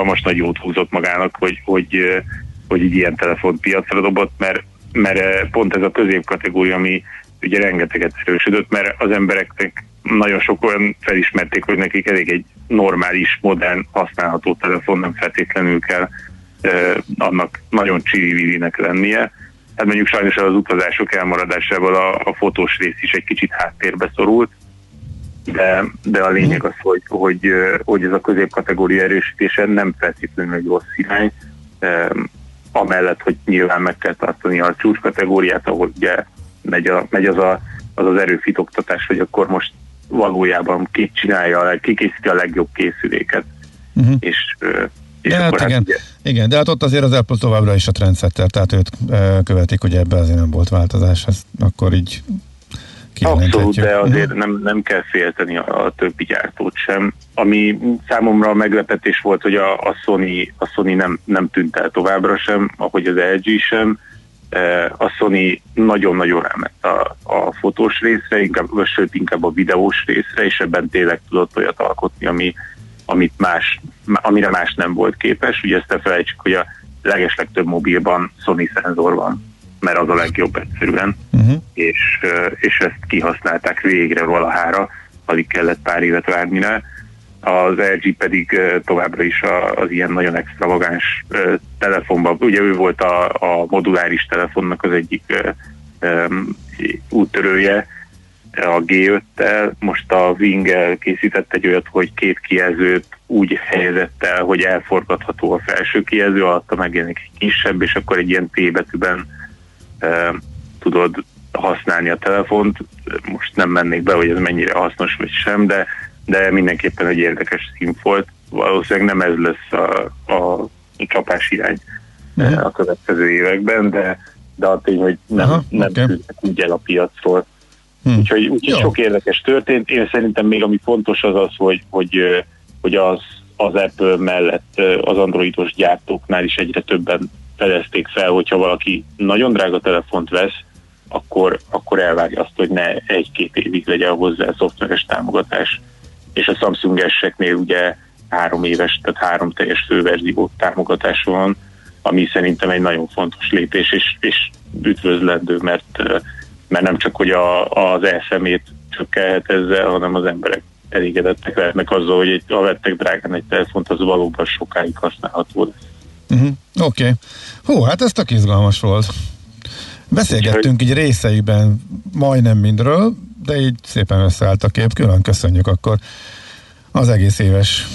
hatalmas nagy jót húzott magának, hogy, hogy, hogy egy ilyen telefont piacra dobott, mert, mert pont ez a középkategória, ami ugye rengeteget erősödött, mert az embereknek nagyon sok olyan felismerték, hogy nekik elég egy normális, modern, használható telefon, nem feltétlenül kell eh, annak nagyon csiri lennie. Hát mondjuk sajnos az utazások elmaradásával a, a fotós rész is egy kicsit háttérbe szorult, de, de a lényeg az, hogy, hogy, hogy ez a középkategória erősítése nem feltétlenül egy rossz irány, amellett, hogy nyilván meg kell tartani a csúcskategóriát, ahol ugye megy, a, megy az, a, az az erőfitoktatás, hogy akkor most valójában ki csinálja, ki készíti a legjobb készüléket. Uh-huh. És, és hát igen, hát ugye... igen, de hát ott azért az Apple továbbra is a trendsetter, tehát őt követik, hogy ebbe azért nem volt változás, ez akkor így Abszolút, de azért nem, nem kell félteni a, a többi gyártót sem. Ami számomra meglepetés volt, hogy a, a Sony, a Sony nem, nem tűnt el továbbra sem, ahogy az LG sem. E, a Sony nagyon-nagyon ráment a, a fotós részre, inkább, sőt inkább a videós részre, és ebben tényleg tudott olyat alkotni, ami, amit más, amire más nem volt képes. Ugye ezt ne felejtsük, hogy a legeslegtöbb mobilban Sony szenzor van mert az a legjobb egyszerűen, uh-huh. és, és ezt kihasználták végre valahára, alig kellett pár évet várni rá. Az LG pedig továbbra is az ilyen nagyon extravagáns telefonban, ugye ő volt a, a moduláris telefonnak az egyik um, úttörője, a G5-tel, most a Wing készített egy olyat, hogy két kijelzőt úgy helyezett el, hogy elforgatható a felső kijelző, alatta megjelenik egy kisebb, és akkor egy ilyen T betűben tudod használni a telefont. Most nem mennék be, hogy ez mennyire hasznos vagy sem, de, de mindenképpen egy érdekes volt. Valószínűleg nem ez lesz a, a csapás irány uh-huh. a következő években, de, de a tény, hogy nem, Aha, nem okay. úgy el a piacról. Hmm. Úgyhogy, úgyhogy sok érdekes történt. Én szerintem még ami fontos az az, hogy, hogy, hogy az, az Apple mellett az androidos gyártóknál is egyre többen fedezték fel, hogyha valaki nagyon drága telefont vesz, akkor, akkor elvárja azt, hogy ne egy-két évig legyen hozzá szoftveres támogatás. És a Samsung S-eknél ugye három éves, tehát három teljes főverzió támogatás van, ami szerintem egy nagyon fontos lépés, és, és üdvözlendő, mert, mert nem csak, hogy a, az elszemét csökkenhet ezzel, hanem az emberek elégedettek lehetnek azzal, hogy ha vettek drágán egy telefont, az valóban sokáig használható lesz. Uh-huh. Oké. Okay. Hú, hát ez tök izgalmas volt. Beszélgettünk így részeiben majdnem mindről, de így szépen összeállt a kép. Külön köszönjük akkor az egész éves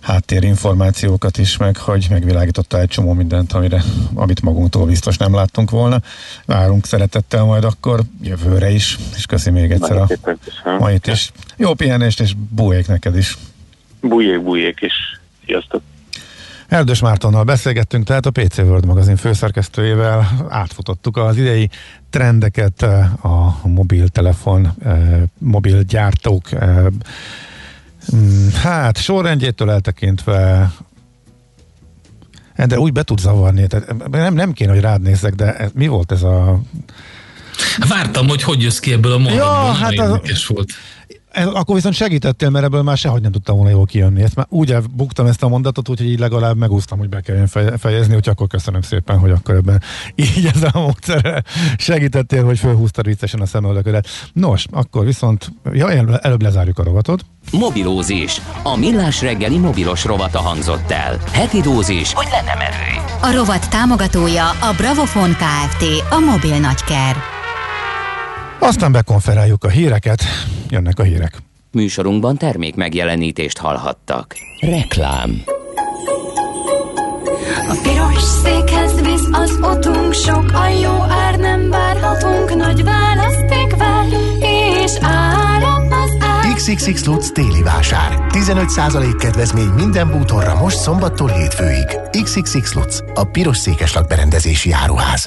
háttérinformációkat is, meg hogy megvilágította egy csomó mindent, amire, amit magunktól biztos nem láttunk volna. Várunk szeretettel majd akkor jövőre is, és köszi még egyszer a mait is. Jó pihenést, és bújék neked is. Bújék, bújék, és sziasztok! Erdős Mártonnal beszélgettünk, tehát a PC World magazin főszerkesztőjével átfutottuk az idei trendeket, eh, a mobiltelefon, eh, mobilgyártók eh, mm, hát sorrendjétől eltekintve de úgy be tud zavarni, tehát nem, nem kéne, hogy rád nézzek, de mi volt ez a... Vártam, hogy hogy jössz ki ebből a mondatból, ja, hát az... volt akkor viszont segítettél, mert ebből már sehogy nem tudtam volna jól kijönni. Ezt már úgy elbuktam ezt a mondatot, úgyhogy így legalább megúsztam, hogy be kelljen fejezni, úgyhogy akkor köszönöm szépen, hogy akkor ebben így ezzel a módszerrel segítettél, hogy fölhúztad viccesen a szemöldöködet. Nos, akkor viszont, ja, előbb lezárjuk a rovatot. Mobilózis. A millás reggeli mobilos rovata hangzott el. Heti dózis, hogy lenne merő. A rovat támogatója a Bravofon Kft. A mobil nagyker. Aztán bekonferáljuk a híreket, jönnek a hírek. Műsorunkban termék megjelenítést hallhattak. Reklám A piros székhez visz az otunk, sok a jó ár nem várhatunk, nagy választék vár, és állom az ár. XXX Lutz téli vásár. 15% kedvezmény minden bútorra most szombattól hétfőig. XXX Lutz, a piros székeslak berendezési áruház.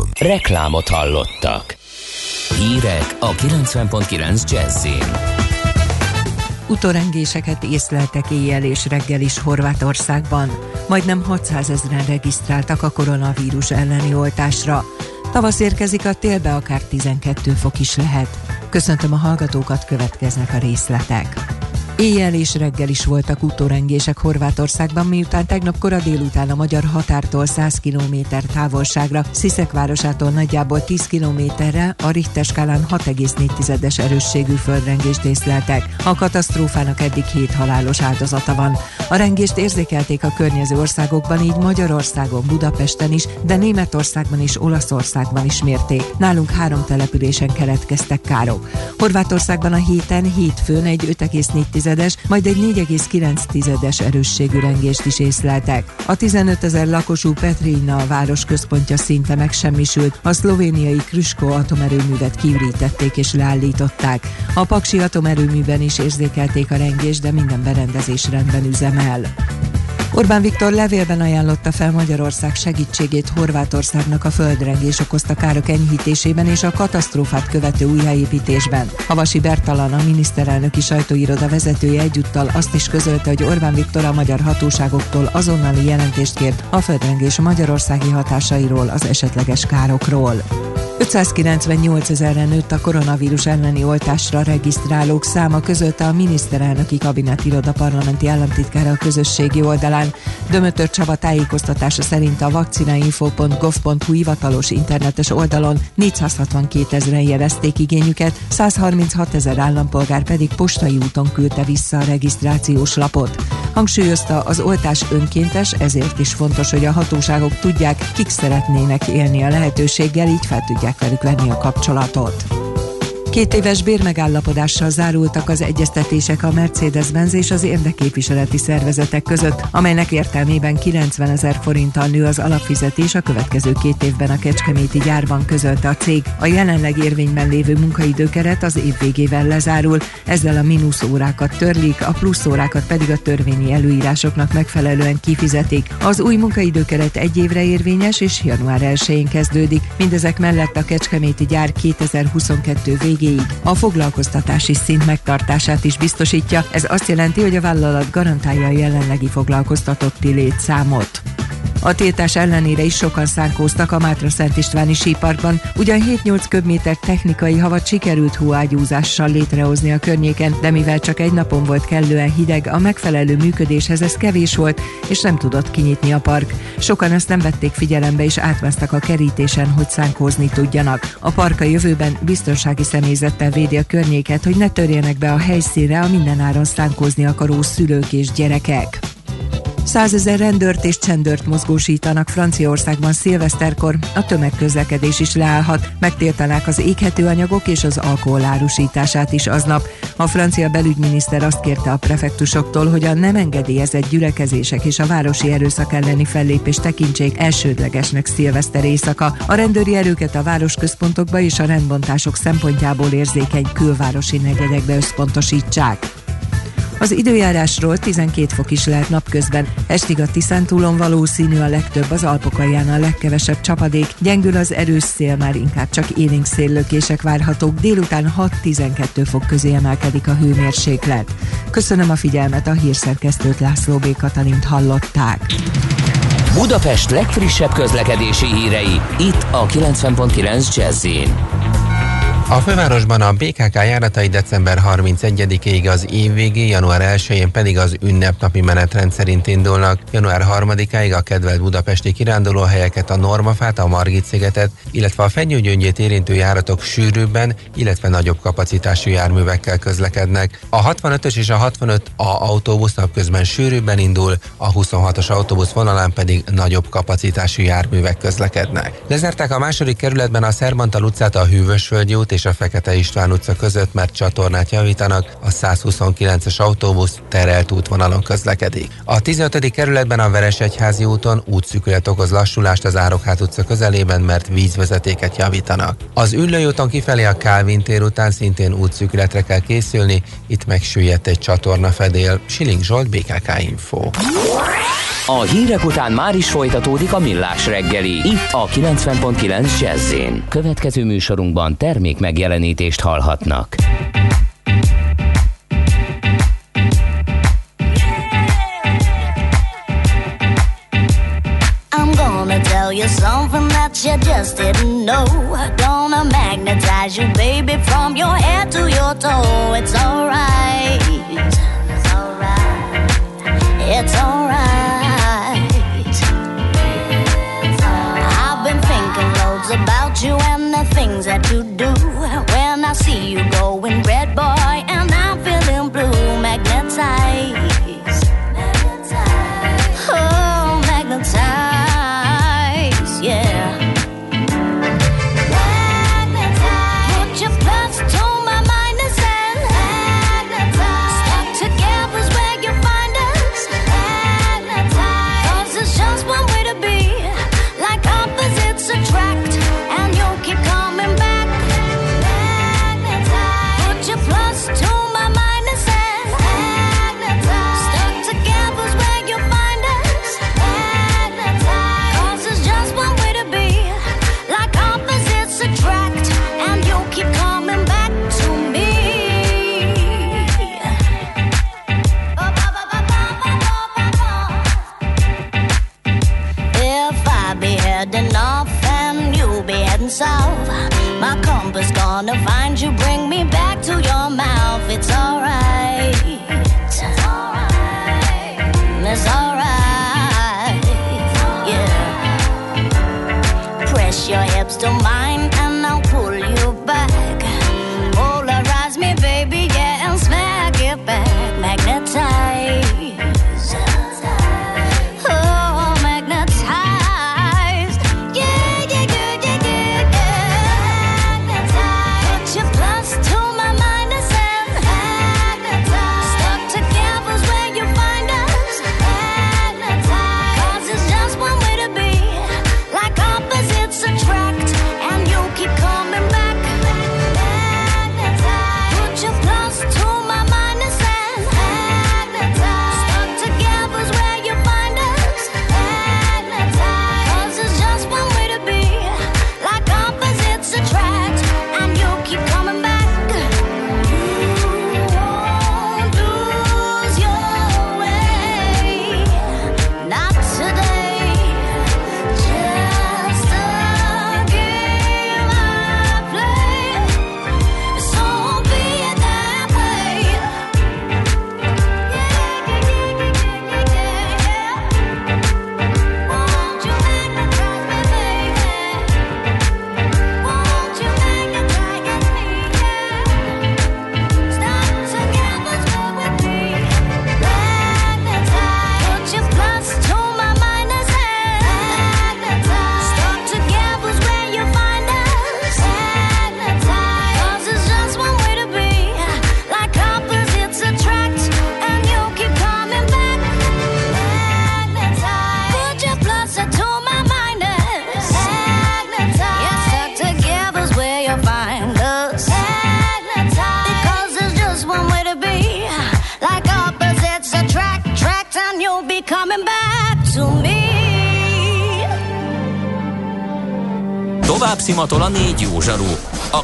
Reklámot hallottak. Hírek a 90.9 Jazzin. Utórengéseket észleltek éjjel és reggel is Horvátországban. Majdnem 600 ezeren regisztráltak a koronavírus elleni oltásra. Tavasz érkezik a télbe, akár 12 fok is lehet. Köszöntöm a hallgatókat, következnek a részletek. Éjjel és reggel is voltak utórengések Horvátországban, miután tegnap kora délután a magyar határtól 100 km távolságra, Sziszek városától nagyjából 10 kilométerre a Richter skálán 6,4-es erősségű földrengést észleltek. A katasztrófának eddig 7 halálos áldozata van. A rengést érzékelték a környező országokban, így Magyarországon, Budapesten is, de Németországban és Olaszországban is mérték. Nálunk három településen keletkeztek károk. Horvátországban a héten hétfőn egy 5,4 tizedes, majd egy 4,9-es erősségű rengést is észleltek. A 15 ezer lakosú Petrina a város központja szinte megsemmisült, a szlovéniai Krüsko atomerőművet kiürítették és leállították. A Paksi atomerőműben is érzékelték a rengést, de minden berendezés rendben üzemel. Orbán Viktor levélben ajánlotta fel Magyarország segítségét Horvátországnak a földrengés okozta károk enyhítésében és a katasztrófát követő újjáépítésben. Havasi Bertalan, a miniszterelnöki sajtóiroda vezetője egyúttal azt is közölte, hogy Orbán Viktor a magyar hatóságoktól azonnali jelentést kért a földrengés magyarországi hatásairól, az esetleges károkról. 598 ezerre nőtt a koronavírus elleni oltásra regisztrálók száma között a miniszterelnöki kabinet iroda parlamenti államtitkára a közösségi oldalán. Dömötör Csaba tájékoztatása szerint a vakcinainfo.gov.hu hivatalos internetes oldalon 462 ezeren jelezték igényüket, 136 ezer állampolgár pedig postai úton küldte vissza a regisztrációs lapot. Hangsúlyozta, az oltás önkéntes, ezért is fontos, hogy a hatóságok tudják, kik szeretnének élni a lehetőséggel, így fel tudják velük venni a kapcsolatot. Két éves bérmegállapodással zárultak az egyeztetések a Mercedes-Benz és az érdekképviseleti szervezetek között, amelynek értelmében 90 ezer forinttal nő az alapfizetés a következő két évben a Kecskeméti gyárban közölte a cég. A jelenleg érvényben lévő munkaidőkeret az év végével lezárul, ezzel a mínusz órákat törlik, a plusz órákat pedig a törvényi előírásoknak megfelelően kifizetik. Az új munkaidőkeret egy évre érvényes és január 1-én kezdődik. Mindezek mellett a Kecskeméti gyár 2022 végén végéig a foglalkoztatási szint megtartását is biztosítja. Ez azt jelenti, hogy a vállalat garantálja a jelenlegi foglalkoztatotti létszámot. A tiltás ellenére is sokan szánkóztak a Mátra Szent Istváni síparkban. Ugyan 7-8 köbméter technikai havat sikerült hóágyúzással létrehozni a környéken, de mivel csak egy napon volt kellően hideg, a megfelelő működéshez ez kevés volt, és nem tudott kinyitni a park. Sokan ezt nem vették figyelembe, és átmásztak a kerítésen, hogy szánkózni tudjanak. A park a jövőben biztonsági személyzettel védi a környéket, hogy ne törjenek be a helyszínre a mindenáron szánkózni akaró szülők és gyerekek. Százezer rendőrt és csendőrt mozgósítanak Franciaországban szilveszterkor, a tömegközlekedés is leállhat, megtiltanák az éghető anyagok és az alkohol árusítását is aznap. A francia belügyminiszter azt kérte a prefektusoktól, hogy a nem engedélyezett gyülekezések és a városi erőszak elleni fellépés tekintsék elsődlegesnek szilveszter éjszaka. A rendőri erőket a városközpontokba és a rendbontások szempontjából érzékeny külvárosi negyedekbe összpontosítsák. Az időjárásról 12 fok is lehet napközben. Estig a Tiszántúlon valószínű a legtöbb, az Alpok alján a legkevesebb csapadék. Gyengül az erős szél, már inkább csak élénk széllökések várhatók. Délután 6-12 fok közé emelkedik a hőmérséklet. Köszönöm a figyelmet, a hírszerkesztőt László B. Katalint hallották. Budapest legfrissebb közlekedési hírei, itt a 90.9 jazz A fővárosban a BKK járatai december 31-ig az év végé, január 1-én pedig az ünnepnapi menetrend szerint indulnak. Január 3-áig a kedvelt budapesti kirándulóhelyeket, a Normafát, a Margit szigetet, illetve a Fenyőgyöngyét érintő járatok sűrűbben, illetve nagyobb kapacitású járművekkel közlekednek. A 65-ös és a 65A autóbusz napközben sűrűbben indul, a 26-os autóbusz vonalán pedig nagyobb kapacitású járművek közlekednek. Lezárták a második kerületben a Szermantal utcát, a Hűvösvölgyi út és a Fekete István utca között, mert csatornát javítanak, a 129-es autóbusz terelt útvonalon közlekedik. A 15. kerületben a Veresegyházi úton útszűkület okoz lassulást az Árokhát utca közelében, mert vízvezetéket javítanak. Az Üllői úton kifelé a Kálvin tér után szintén útszűkületre kell készülni, itt megsüllyedt egy csatorna fedél. Siling Zsolt, BKK Info. A hírek után már is folytatódik a millás reggeli, itt a 90.9 jazz Következő műsorunkban termék megjelenítést hallhatnak. you just didn't know. Gonna magnetize you, baby, from your head to your toe. It's alright. It's alright. It's alright. You and the things that you do. When I see you going red, boy, and I'm feeling blue, magnetized.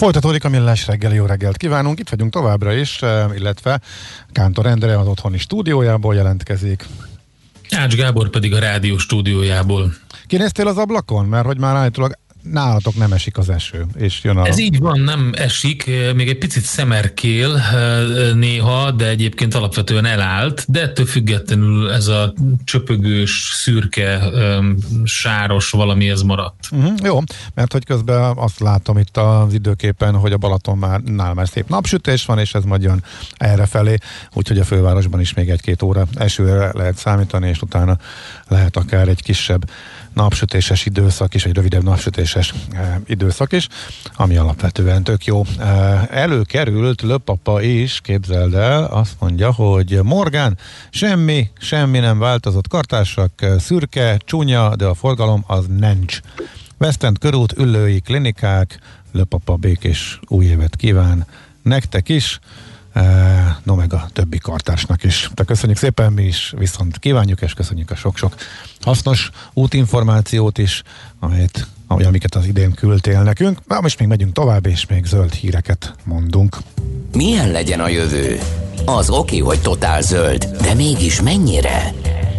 Folytatódik a millás reggeli, jó reggelt kívánunk, itt vagyunk továbbra is, eh, illetve Kántor Endre az otthoni stúdiójából jelentkezik. Ács Gábor pedig a rádió stúdiójából. Kinéztél az ablakon? Mert hogy már állítólag nálatok nem esik az eső, és jön a... Ez így van, nem esik, még egy picit szemerkél néha, de egyébként alapvetően elállt, de ettől függetlenül ez a csöpögős, szürke, sáros valami ez maradt. Uh-huh, jó, mert hogy közben azt látom itt az időképen, hogy a Balaton már, nál már szép napsütés van, és ez majd jön erre felé, úgyhogy a fővárosban is még egy-két óra esőre lehet számítani, és utána lehet akár egy kisebb napsütéses időszak is, egy rövidebb napsütéses e, időszak is, ami alapvetően tök jó. E, előkerült Löpapa is, képzeld el, azt mondja, hogy Morgan, semmi, semmi nem változott, kartársak eh, szürke, csúnya, de a forgalom az nincs. Westend körút, ülői klinikák, Löpapa békés új évet kíván nektek is. No meg a többi kartársnak is. De köszönjük szépen, mi is viszont kívánjuk, és köszönjük a sok-sok hasznos útinformációt is, amit, amiket az idén küldtél nekünk. Na, most még megyünk tovább, és még zöld híreket mondunk. Milyen legyen a jövő? Az oké, hogy totál zöld, de mégis mennyire?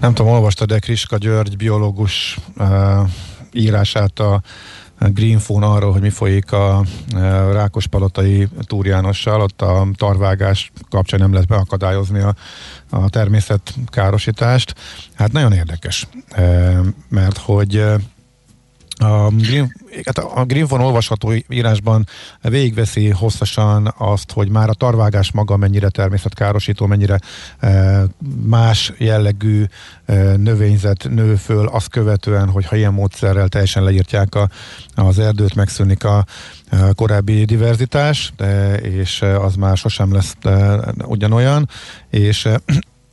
Nem tudom, olvastad de Kriska György biológus uh, írását a Greenphone arról, hogy mi folyik a Rákospalotai Túr Jánossal, ott a tarvágás kapcsán nem lehet beakadályozni a, a természet károsítást. Hát nagyon érdekes, mert hogy a Green, hát a Greenphone olvasható írásban végigveszi hosszasan azt, hogy már a tarvágás maga mennyire természetkárosító, mennyire e, más jellegű e, növényzet nő föl azt követően, hogyha ilyen módszerrel teljesen leírtják a, az erdőt, megszűnik a, a korábbi diverzitás, de, és az már sosem lesz de, ugyanolyan, és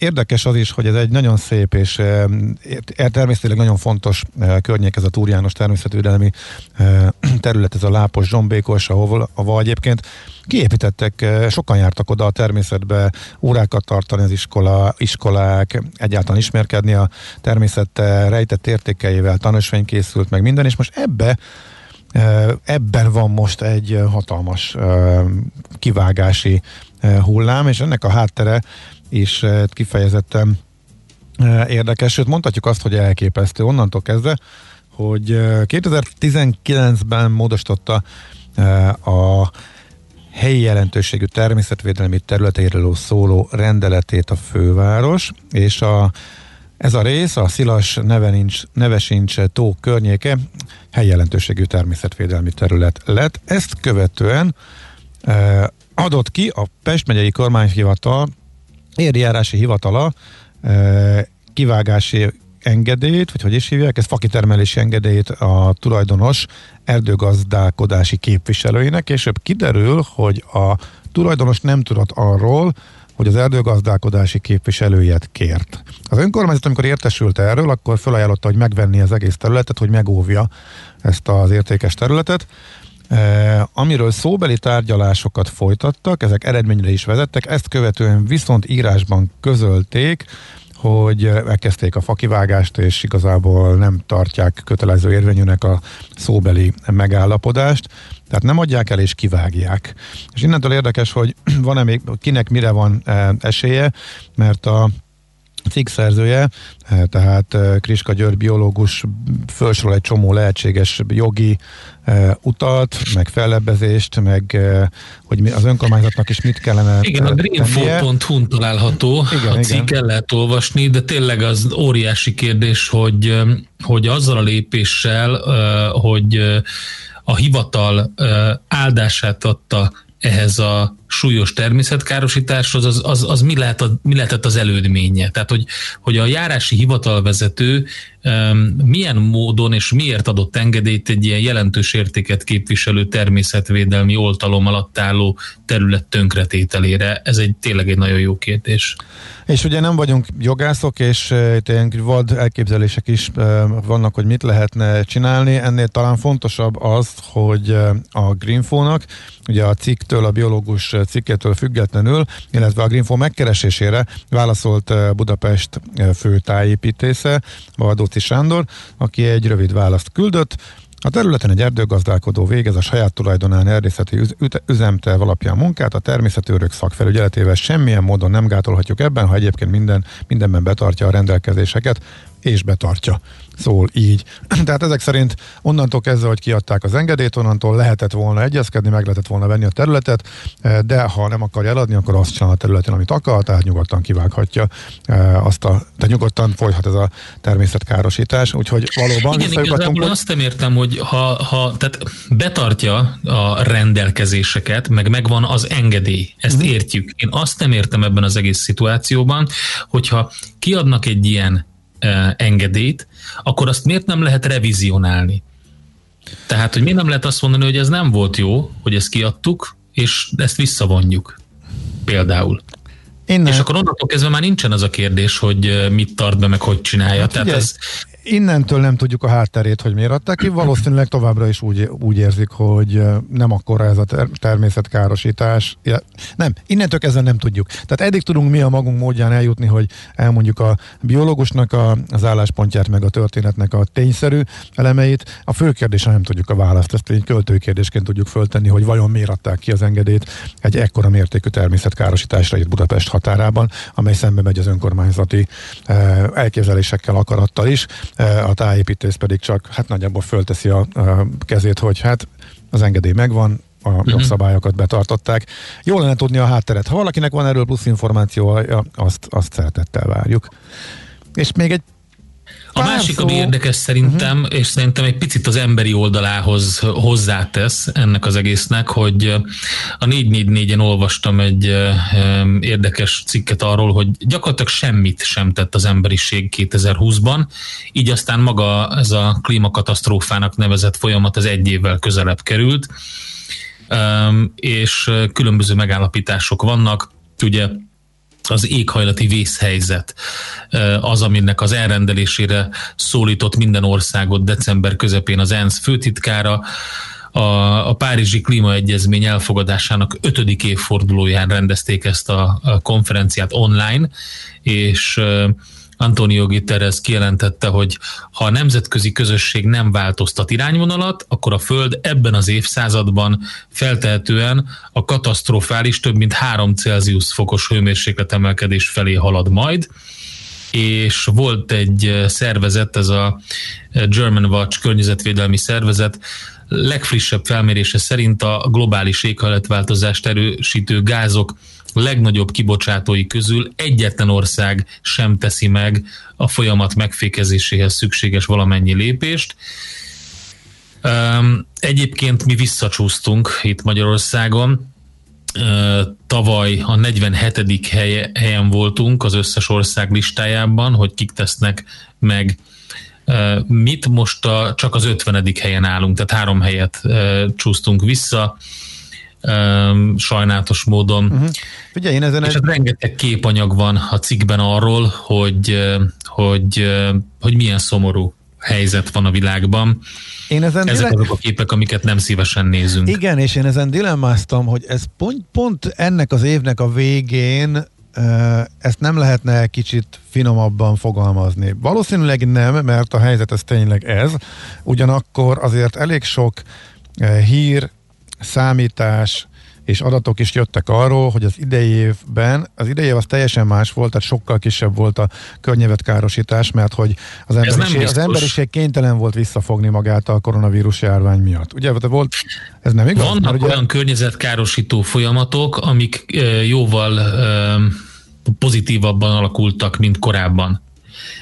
Érdekes az is, hogy ez egy nagyon szép és e, természetesen nagyon fontos e, környék ez a Túr János természetvédelmi e, terület, ez a Lápos Zsombékos, ahol, ahol egyébként kiépítettek, sokan jártak oda a természetbe, órákat tartani az iskola, iskolák, egyáltalán ismerkedni a természet rejtett értékeivel, tanúsvény készült, meg minden, és most ebbe ebben van most egy hatalmas kivágási hullám, és ennek a háttere is eh, kifejezetten eh, érdekes, sőt mondhatjuk azt, hogy elképesztő onnantól kezdve, hogy 2019-ben eh, módosította a helyi jelentőségű természetvédelmi területeiről szóló rendeletét a főváros, és a, ez a rész, a Szilas Nevenincs, Nevesincs tó környéke helyi jelentőségű természetvédelmi terület lett. Ezt követően adott ki a Pest megyei kormányhivatal érjárási hivatala kivágási engedélyt, vagy hogy is hívják, ez fakitermelési engedélyt a tulajdonos erdőgazdálkodási képviselőinek, és kiderül, hogy a tulajdonos nem tudott arról, hogy az erdőgazdálkodási képviselőjét kért. Az önkormányzat, amikor értesült erről, akkor felajánlotta, hogy megvenni az egész területet, hogy megóvja ezt az értékes területet, amiről szóbeli tárgyalásokat folytattak, ezek eredményre is vezettek, ezt követően viszont írásban közölték, hogy megkezdték a fakivágást, és igazából nem tartják kötelező érvényűnek a szóbeli megállapodást, tehát nem adják el és kivágják. És innentől érdekes, hogy van-e még, kinek mire van eh, esélye, mert a cikk szerzője, eh, tehát eh, Kriska György biológus felsorol egy csomó lehetséges jogi utat, meg fellebbezést, meg hogy az önkormányzatnak is mit kellene Igen, a greenfo.hu-n található. Igen, a cikk, el lehet olvasni, de tényleg az óriási kérdés, hogy, hogy azzal a lépéssel, hogy a hivatal áldását adta ehhez a súlyos természetkárosításhoz, az, az, az mi, lehet a, mi lehetett az elődménye? Tehát, hogy, hogy a járási hivatalvezető milyen módon és miért adott engedélyt egy ilyen jelentős értéket képviselő természetvédelmi oltalom alatt álló terület tönkretételére? Ez egy tényleg egy nagyon jó kérdés. És ugye nem vagyunk jogászok, és itt ilyen vad elképzelések is vannak, hogy mit lehetne csinálni. Ennél talán fontosabb az, hogy a Greenfo-nak, ugye a cikktől, a biológus cikkétől függetlenül, illetve a Greenfo megkeresésére válaszolt Budapest fő tájépítésze, Valdóci Sándor, aki egy rövid választ küldött, a területen egy erdőgazdálkodó végez a saját tulajdonán erdészeti üzemterv alapján munkát, a természetőrök szakfelügyeletével semmilyen módon nem gátolhatjuk ebben, ha egyébként minden, mindenben betartja a rendelkezéseket, és betartja. Szól így. Tehát ezek szerint onnantól kezdve, hogy kiadták az engedélyt, onnantól lehetett volna egyezkedni, meg lehetett volna venni a területet, eh, de ha nem akarja eladni, akkor azt csinál a területen, amit akar, tehát nyugodtan kivághatja eh, azt a, tehát nyugodtan folyhat ez a természetkárosítás, úgyhogy valóban Igen, igazából hogy... azt nem értem, hogy ha, ha tehát betartja a rendelkezéseket, meg megvan az engedély, ezt uh-huh. értjük. Én azt nem értem ebben az egész szituációban, hogyha kiadnak egy ilyen engedélyt, akkor azt miért nem lehet revizionálni? Tehát, hogy miért nem lehet azt mondani, hogy ez nem volt jó, hogy ezt kiadtuk, és ezt visszavonjuk. Például. Innen. És akkor onnantól kezdve már nincsen az a kérdés, hogy mit tart be, meg hogy csinálja. Hát Tehát ez, innentől nem tudjuk a hátterét, hogy miért adták ki. Valószínűleg továbbra is úgy, úgy érzik, hogy nem akkora ez a ter- természetkárosítás. Ja, nem, innentől kezdve nem tudjuk. Tehát eddig tudunk mi a magunk módján eljutni, hogy elmondjuk a biológusnak a, az álláspontját, meg a történetnek a tényszerű elemeit. A fő kérdés, nem tudjuk a választ. Ezt egy költői kérdésként tudjuk föltenni, hogy vajon miért adták ki az engedélyt egy ekkora mértékű természetkárosításra itt Budapest határában, amely szembe megy az önkormányzati elképzelésekkel, akarattal is a tájépítész pedig csak hát nagyjából fölteszi a, a kezét, hogy hát az engedély megvan, a uh-huh. jogszabályokat betartották. Jó lenne tudni a hátteret. Ha valakinek van erről plusz információ, azt, azt szeretettel várjuk. És még egy a másik, szó. ami érdekes szerintem, uh-huh. és szerintem egy picit az emberi oldalához hozzátesz ennek az egésznek, hogy a 444-en olvastam egy érdekes cikket arról, hogy gyakorlatilag semmit sem tett az emberiség 2020-ban, így aztán maga ez a klímakatasztrófának nevezett folyamat az egy évvel közelebb került, és különböző megállapítások vannak, ugye az éghajlati vészhelyzet az, aminek az elrendelésére szólított minden országot december közepén az ENSZ főtitkára, a, a Párizsi Klímaegyezmény elfogadásának ötödik évfordulóján rendezték ezt a, a konferenciát online, és Antonio Guterres kijelentette, hogy ha a nemzetközi közösség nem változtat irányvonalat, akkor a Föld ebben az évszázadban feltehetően a katasztrofális több mint 3 Celsius fokos hőmérséklet emelkedés felé halad majd. És volt egy szervezet, ez a German Watch környezetvédelmi szervezet, legfrissebb felmérése szerint a globális éghajlatváltozást erősítő gázok legnagyobb kibocsátói közül egyetlen ország sem teszi meg a folyamat megfékezéséhez szükséges valamennyi lépést. Egyébként mi visszacsúsztunk itt Magyarországon, tavaly a 47. helyen voltunk az összes ország listájában, hogy kik tesznek meg mit most a, csak az 50. helyen állunk, tehát három helyet csúsztunk vissza um, sajnálatos módon. Uh-huh. Ugye én ezen és egy... Hát rengeteg képanyag van a cikkben arról, hogy, hogy, hogy milyen szomorú helyzet van a világban. Én ezen Ezek dile... azok a képek, amiket nem szívesen nézünk. Igen, és én ezen dilemmáztam, hogy ez pont, pont ennek az évnek a végén ezt nem lehetne kicsit finomabban fogalmazni. Valószínűleg nem, mert a helyzet ez tényleg ez. Ugyanakkor azért elég sok hír, számítás és adatok is jöttek arról, hogy az idei évben, az idei év az teljesen más volt, tehát sokkal kisebb volt a környezetkárosítás, mert hogy az emberiség, az emberiség kénytelen volt visszafogni magát a koronavírus járvány miatt. Ugye volt, ez nem igaz? Vannak ugye... olyan környezetkárosító folyamatok, amik jóval pozitívabban alakultak, mint korábban.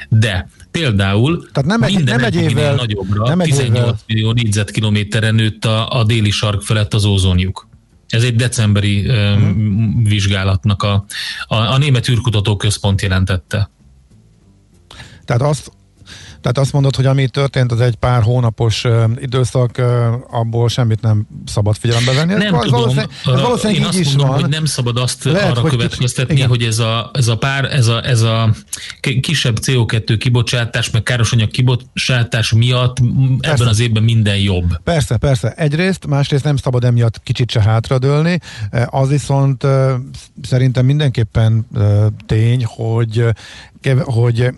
De Például Tehát nem egy, minden nem egy évvel, nagyobbra, nem egy 18 évvel. millió négyzetkilométeren nőtt a, a déli sark felett az ózonjuk. Ez egy decemberi uh-huh. vizsgálatnak a, a, a Német űrkutató központ jelentette. Tehát azt, tehát azt mondod, hogy ami történt, az egy pár hónapos uh, időszak, uh, abból semmit nem szabad figyelembe venni. Nem ez tudom. Valószínűleg, ez valószínűleg Én azt is mondom, van. hogy nem szabad azt Lehet, arra hogy következtetni, kicsit, hogy ez a, ez a pár, ez a, ez a kisebb CO2 kibocsátás, meg károsanyag kibocsátás miatt persze. ebben az évben minden jobb. Persze, persze. Egyrészt, másrészt nem szabad emiatt kicsit se hátradőlni. Az viszont szerintem mindenképpen tény, hogy hogy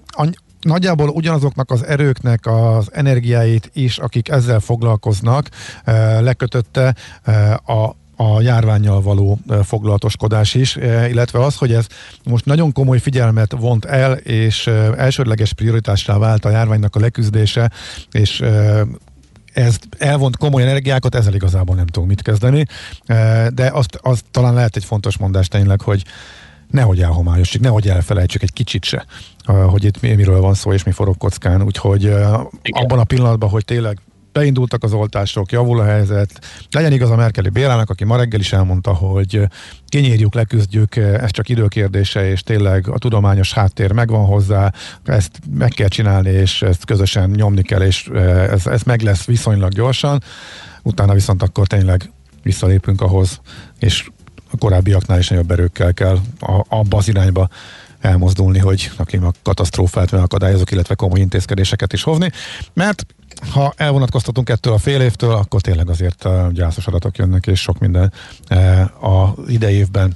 nagyjából ugyanazoknak az erőknek az energiáit is, akik ezzel foglalkoznak, eh, lekötötte eh, a a járványjal való eh, foglalatoskodás is, illetve az, hogy ez most nagyon komoly figyelmet vont el, és elsődleges prioritásra vált a járványnak a leküzdése, és ez elvont komoly energiákat, ezzel igazából nem tudunk mit kezdeni, de azt, azt talán lehet egy fontos mondás tényleg, hogy nehogy elhomályosjuk, nehogy elfelejtsük egy kicsit se, hogy itt miről van szó és mi forog kockán, úgyhogy Igen. abban a pillanatban, hogy tényleg beindultak az oltások, javul a helyzet. Legyen igaz a Merkeli Bélának, aki ma reggel is elmondta, hogy kinyírjuk, leküzdjük, ez csak időkérdése, és tényleg a tudományos háttér megvan hozzá, ezt meg kell csinálni, és ezt közösen nyomni kell, és ez, ez meg lesz viszonylag gyorsan. Utána viszont akkor tényleg visszalépünk ahhoz, és a korábbiaknál is nagyobb erőkkel kell a, abba az irányba elmozdulni, hogy aki a katasztrófát akadályozok, illetve komoly intézkedéseket is hozni, mert ha elvonatkoztatunk ettől a fél évtől, akkor tényleg azért a gyászos adatok jönnek, és sok minden eh, a idei évben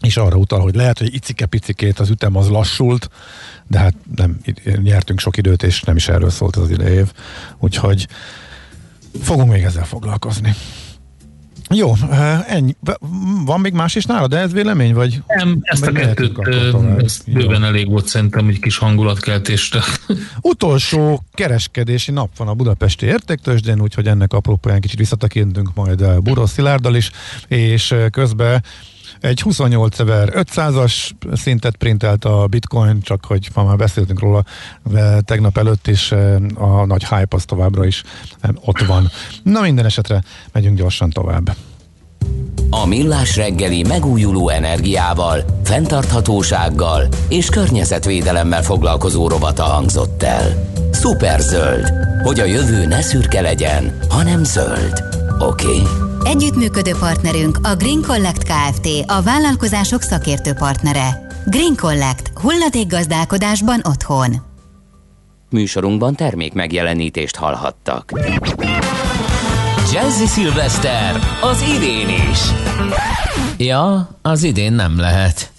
is arra utal, hogy lehet, hogy icike-picikét az ütem az lassult, de hát nem nyertünk sok időt, és nem is erről szólt az idei év. Úgyhogy fogunk még ezzel foglalkozni. Jó, ennyi. Van még más is nálad, de ez vélemény, vagy? Nem, ezt vagy a kettőt, ez bőven elég volt szerintem egy kis hangulatkeltésre. Utolsó kereskedési nap van a budapesti értéktősdén, úgyhogy ennek apropóján kicsit visszatekintünk majd Buró Szilárddal is, és közben egy 28.500-as szintet printelt a bitcoin, csak hogy ma már beszéltünk róla tegnap előtt is, a nagy hype az továbbra is ott van. Na minden esetre megyünk gyorsan tovább. A Millás reggeli megújuló energiával, fenntarthatósággal és környezetvédelemmel foglalkozó rovata hangzott el. Superzöld, hogy a jövő ne szürke legyen, hanem zöld. Oké? Okay? Együttműködő partnerünk a Green Collect Kft. a vállalkozások szakértő partnere. Green Collect. gazdálkodásban otthon. Műsorunkban termék megjelenítést hallhattak. Jazzy Silvester az idén is. Ja, az idén nem lehet.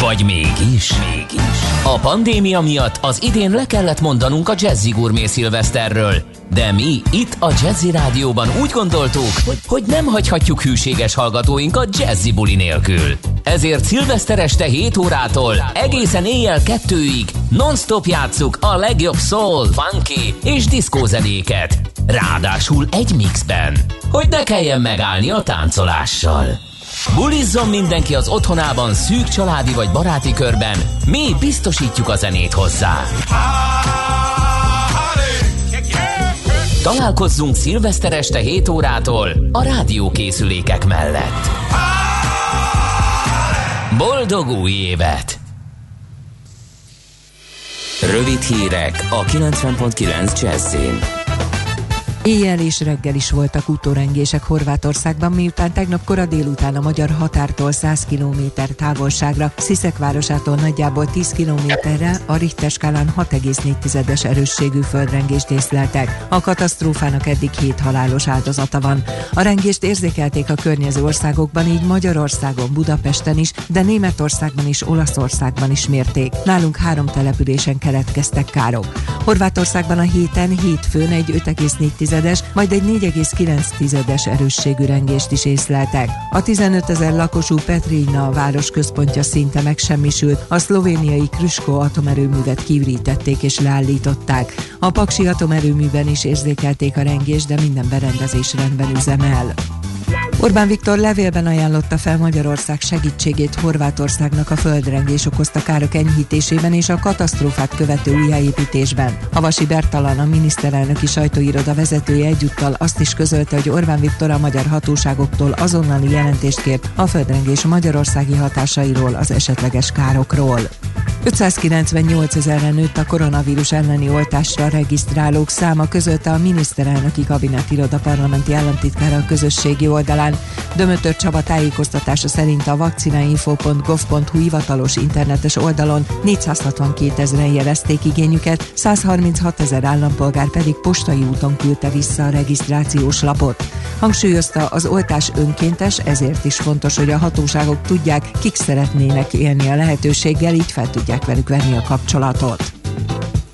Vagy mégis? Mégis. A pandémia miatt az idén le kellett mondanunk a Jazzy Gourmet Szilveszterről. De mi itt a Jazzy Rádióban úgy gondoltuk, hogy, nem hagyhatjuk hűséges hallgatóinkat Jazzy buli nélkül. Ezért szilveszter este 7 órától egészen éjjel kettőig non-stop játsszuk a legjobb soul, funky és diszkózenéket. Ráadásul egy mixben, hogy ne kelljen megállni a táncolással. Bulizzon mindenki az otthonában szűk családi vagy baráti körben, mi biztosítjuk a zenét hozzá. Találkozzunk szilveszter este 7 órától a rádiókészülékek mellett. Boldog új évet! Rövid hírek a 90.9 Jazzin. Éjjel és reggel is voltak utórengések Horvátországban, miután tegnap kora délután a magyar határtól 100 km távolságra, Sziszek városától nagyjából 10 kilométerre a Richter skálán 6,4-es erősségű földrengést észleltek. A katasztrófának eddig 7 halálos áldozata van. A rengést érzékelték a környező országokban, így Magyarországon, Budapesten is, de Németországban is, Olaszországban is mérték. Nálunk három településen keletkeztek károk. Horvátországban a héten hétfőn egy 5,4 tizedes, majd egy 4,9 tizedes erősségű rengést is észleltek. A 15 ezer lakosú Petrina a város központja szinte megsemmisült, a szlovéniai Krüsko atomerőművet kiürítették és leállították. A Paksi atomerőműben is érzékelték a rengést, de minden berendezés rendben üzemel. Orbán Viktor levélben ajánlotta fel Magyarország segítségét Horvátországnak a földrengés okozta károk enyhítésében és a katasztrófát követő újjáépítésben. Havasi Bertalan, a miniszterelnöki sajtóiroda vezetője egyúttal azt is közölte, hogy Orbán Viktor a magyar hatóságoktól azonnali jelentést kért a földrengés magyarországi hatásairól, az esetleges károkról. 598 ezerre nőtt a koronavírus elleni oltásra regisztrálók száma közölte a miniszterelnöki kabinetiroda parlamenti államtitkára a közösségi oldalán. Dömötör Csaba tájékoztatása szerint a vakcinainfo.gov.hu hivatalos internetes oldalon 462 ezeren jelezték igényüket, 136 ezer állampolgár pedig postai úton küldte vissza a regisztrációs lapot. Hangsúlyozta, az oltás önkéntes, ezért is fontos, hogy a hatóságok tudják, kik szeretnének élni a lehetőséggel, így fel tudják velük venni a kapcsolatot.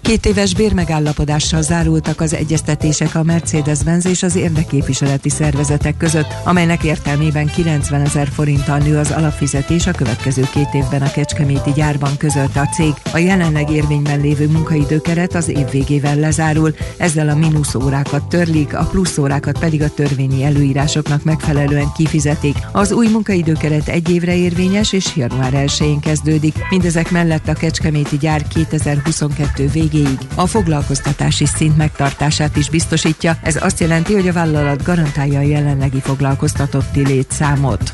Két éves bérmegállapodással zárultak az egyeztetések a Mercedes-Benz és az érdekképviseleti szervezetek között, amelynek értelmében 90 ezer forinttal nő az alapfizetés a következő két évben a Kecskeméti gyárban közölte a cég. A jelenleg érvényben lévő munkaidőkeret az év végével lezárul, ezzel a mínusz órákat törlik, a plusz órákat pedig a törvényi előírásoknak megfelelően kifizetik. Az új munkaidőkeret egy évre érvényes és január 1-én kezdődik. Mindezek mellett a Kecskeméti gyár 2022 végén végéig a foglalkoztatási szint megtartását is biztosítja. Ez azt jelenti, hogy a vállalat garantálja a jelenlegi foglalkoztatotti létszámot.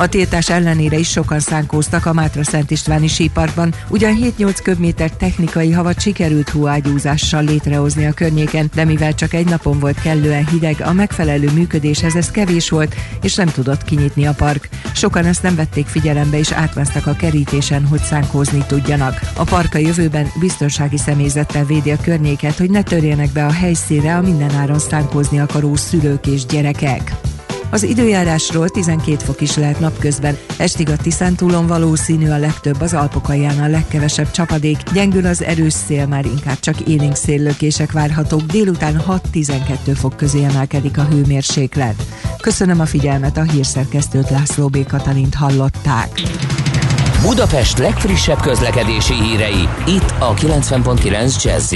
A tiltás ellenére is sokan szánkóztak a Mátra Szent Istváni síparkban, ugyan 7-8 köbméter technikai havat sikerült hóágyúzással létrehozni a környéken, de mivel csak egy napon volt kellően hideg, a megfelelő működéshez ez kevés volt, és nem tudott kinyitni a park. Sokan ezt nem vették figyelembe, és átmásztak a kerítésen, hogy szánkózni tudjanak. A park a jövőben biztonsági személyzettel védi a környéket, hogy ne törjenek be a helyszínre a mindenáron szánkózni akaró szülők és gyerekek. Az időjárásról 12 fok is lehet napközben. Estig a Tiszántúlon valószínű a legtöbb, az Alpok alján a legkevesebb csapadék. Gyengül az erős szél, már inkább csak élénk széllökések várhatók. Délután 6-12 fok közé emelkedik a hőmérséklet. Köszönöm a figyelmet, a hírszerkesztőt László B. Katalint hallották. Budapest legfrissebb közlekedési hírei, itt a 90.9 jazz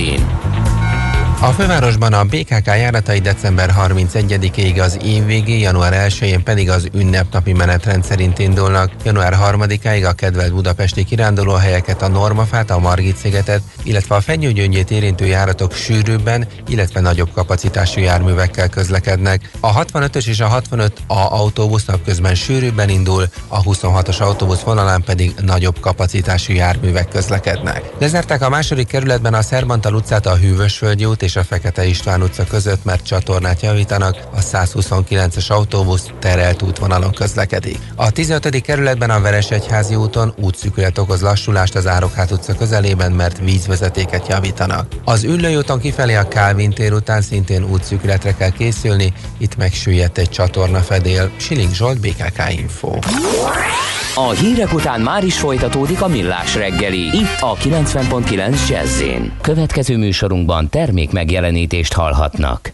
a fővárosban a BKK járatai december 31-ig az év végé, január 1-én pedig az ünnepnapi menetrend szerint indulnak. Január 3-áig a kedvelt budapesti kirándulóhelyeket, a Normafát, a Margit szigetet, illetve a Fenyőgyöngyét érintő járatok sűrűbben, illetve nagyobb kapacitású járművekkel közlekednek. A 65-ös és a 65A autóbusz napközben sűrűbben indul, a 26-os autóbusz vonalán pedig nagyobb kapacitású járművek közlekednek. Lezertek a második kerületben a Szerbantal utcát, a Hűvösvölgyi út és és a Fekete István utca között, mert csatornát javítanak, a 129-es autóbusz terelt útvonalon közlekedik. A 15. kerületben a Veresegyházi úton útszűkület okoz lassulást az Árokhát utca közelében, mert vízvezetéket javítanak. Az Üllői úton kifelé a Kálvin tér után szintén útszűkületre kell készülni, itt megsüllyedt egy csatorna fedél. Siling Zsolt, BKK Info. A hírek után már is folytatódik a millás reggeli, itt a 90.9 jazz Következő műsorunkban termék megjelenítést hallhatnak.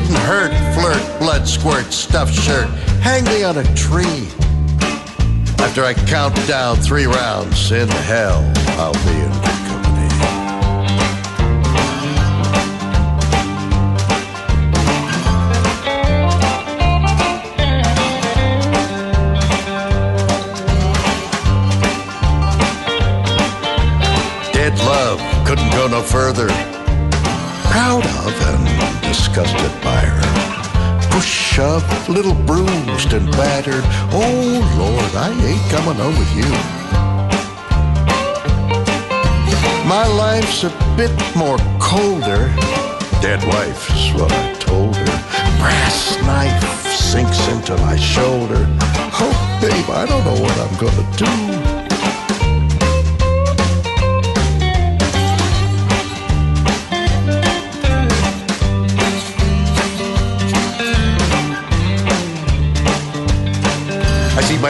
Didn't hurt, flirt, blood squirt, stuffed shirt. Hang me on a tree. After I count down three rounds, in hell, I'll be in good company. Dead love couldn't go no further. Disgusted by her. Push, shove, little bruised and battered. Oh Lord, I ain't coming home with you. My life's a bit more colder. Dead wife's what I told her. Brass knife sinks into my shoulder. Oh, babe, I don't know what I'm gonna do.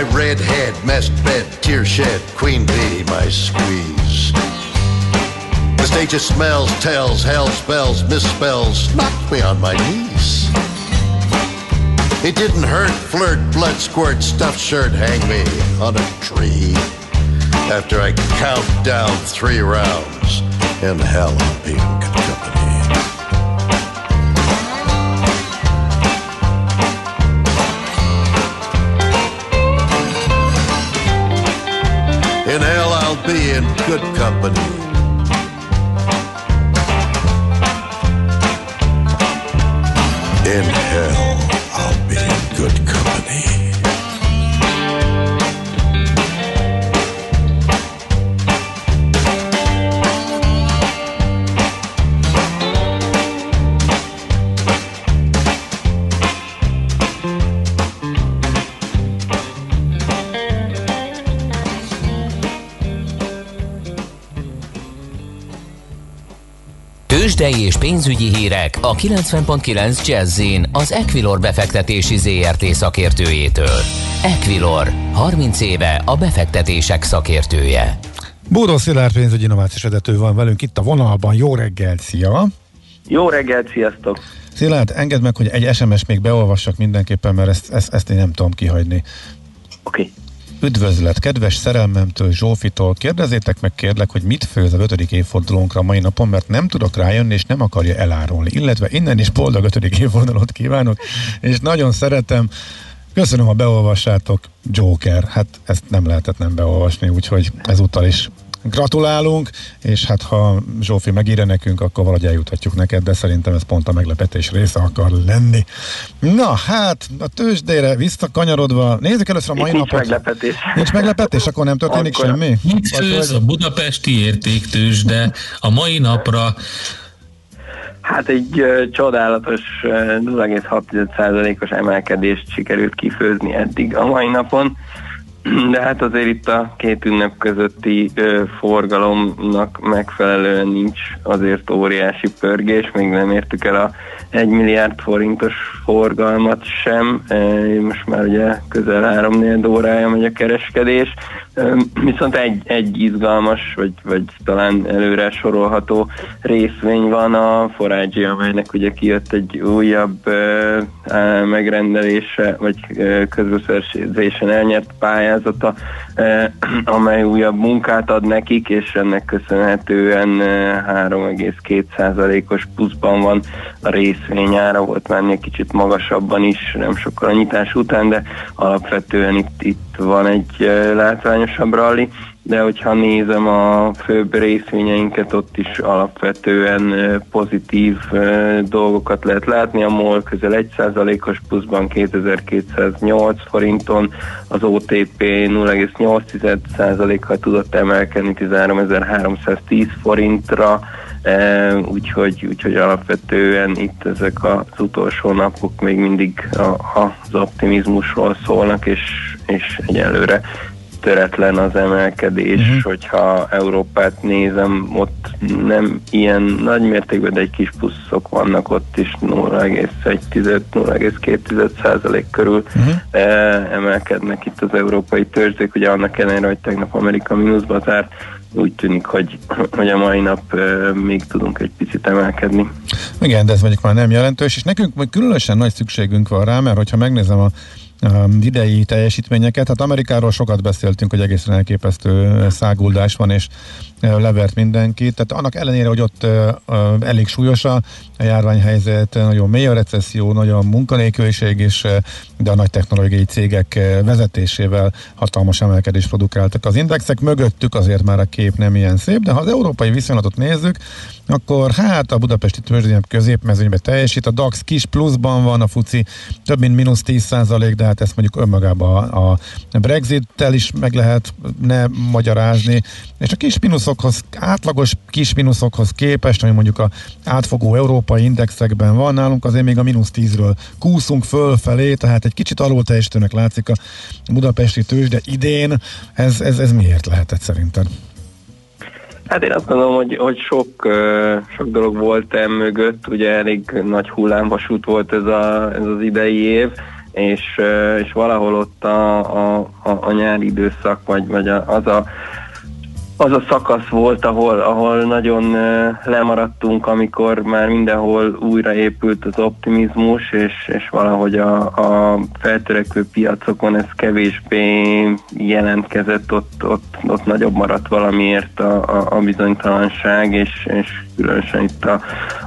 My red head, messed bed, tear shed, queen bee, my squeeze. The stage of smells, tells, hell spells, misspells, knocked me on my knees. It didn't hurt, flirt, blood squirt, stuffed shirt, hang me on a tree. After I count down three rounds, in hell be good company. Tőzsdei és pénzügyi hírek a 90.9 jazz az Equilor befektetési ZRT szakértőjétől. Equilor, 30 éve a befektetések szakértője. Bódó Szilárd pénzügyi innovációs vezető van velünk itt a vonalban. Jó reggelt, szia! Jó reggelt, sziasztok! Szilárd, engedd meg, hogy egy SMS még beolvassak mindenképpen, mert ezt, ezt, ezt én nem tudom kihagyni. Oké. Okay. Üdvözlet, kedves szerelmemtől, Zsófitól, kérdezzétek meg kérlek, hogy mit főz a 5. évfordulónkra mai napon, mert nem tudok rájönni, és nem akarja elárulni. Illetve innen is boldog 5. évfordulót kívánok, és nagyon szeretem. Köszönöm, ha beolvassátok, Joker. Hát ezt nem lehetett nem beolvasni, úgyhogy ezúttal is gratulálunk, és hát ha Zsófi megírja nekünk, akkor valahogy eljutatjuk neked, de szerintem ez pont a meglepetés része akar lenni. Na hát, a tőzsdére visszakanyarodva, nézzük először a mai Nincs napot. meglepetés. Nincs meglepetés, akkor nem történik Akkor- semmi? Mit főz a budapesti értéktősde a mai napra? Hát egy ö, csodálatos ö, 0,6%-os emelkedést sikerült kifőzni eddig a mai napon, de hát azért itt a két ünnep közötti ö, forgalomnak megfelelően nincs azért óriási pörgés, még nem értük el a 1 milliárd forintos forgalmat sem, Ö, most már ugye közel 3 órája megy a kereskedés, Viszont egy, egy izgalmas, vagy, vagy talán előre sorolható részvény van a Forage, amelynek ugye kijött egy újabb á, megrendelése, vagy ö, közbeszerzésen elnyert pályázata, ö, amely újabb munkát ad nekik, és ennek köszönhetően ö, 3,2%-os pluszban van a részvényára, volt menni kicsit magasabban is, nem sokkal a nyitás után, de alapvetően itt, itt van egy ö, látványosabb rally, de hogyha nézem a főbb részvényeinket, ott is alapvetően pozitív dolgokat lehet látni. A MOL közel 1%-os pluszban 2208 forinton, az OTP 0,8%-kal tudott emelkedni 13310 forintra, úgyhogy, úgyhogy alapvetően itt ezek az utolsó napok még mindig a, az optimizmusról szólnak, és, és egyelőre töretlen az emelkedés, uh-huh. hogyha Európát nézem, ott nem ilyen nagy mértékben, de egy kis pluszok vannak ott is 0,1-0,2 százalék körül uh-huh. emelkednek itt az európai törzsdék, ugye annak ellenére, hogy tegnap Amerika mínuszba zárt, úgy tűnik, hogy, hogy a mai nap még tudunk egy picit emelkedni. Igen, de ez mondjuk már nem jelentős, és nekünk majd különösen nagy szükségünk van rá, mert hogyha megnézem a idei teljesítményeket. Hát Amerikáról sokat beszéltünk, hogy egészen elképesztő száguldás van, és levert mindenkit. Tehát annak ellenére, hogy ott elég súlyos a járványhelyzet, nagyon mély a recesszió, nagyon munkanélküliség, és de a nagy technológiai cégek vezetésével hatalmas emelkedés produkáltak. Az indexek mögöttük azért már a kép nem ilyen szép, de ha az európai viszonylatot nézzük, akkor hát a budapesti tőzsdén középmezőnyben teljesít, a DAX kis pluszban van, a FUCI több mint mínusz 10 százalék, de hát ezt mondjuk önmagában a Brexit-tel is meg lehet ne magyarázni, és a kis mínuszokhoz, átlagos kis mínuszokhoz képest, ami mondjuk a átfogó európai indexekben van nálunk, azért még a mínusz 10-ről kúszunk fölfelé, tehát egy kicsit alul teljesítőnek látszik a budapesti tőzsde idén. Ez, ez, ez miért lehetett szerinted? Hát én azt gondolom, hogy, hogy sok, sok dolog volt em mögött, ugye elég nagy hullámvasút volt ez, a, ez az idei év, és, és valahol ott a, a, a, a nyári időszak, vagy, vagy az a az a szakasz volt, ahol, ahol nagyon lemaradtunk, amikor már mindenhol újraépült az optimizmus, és, és valahogy a, a feltörekvő piacokon ez kevésbé jelentkezett, ott, ott, ott nagyobb maradt valamiért a, a, a bizonytalanság, és, és különösen itt, a,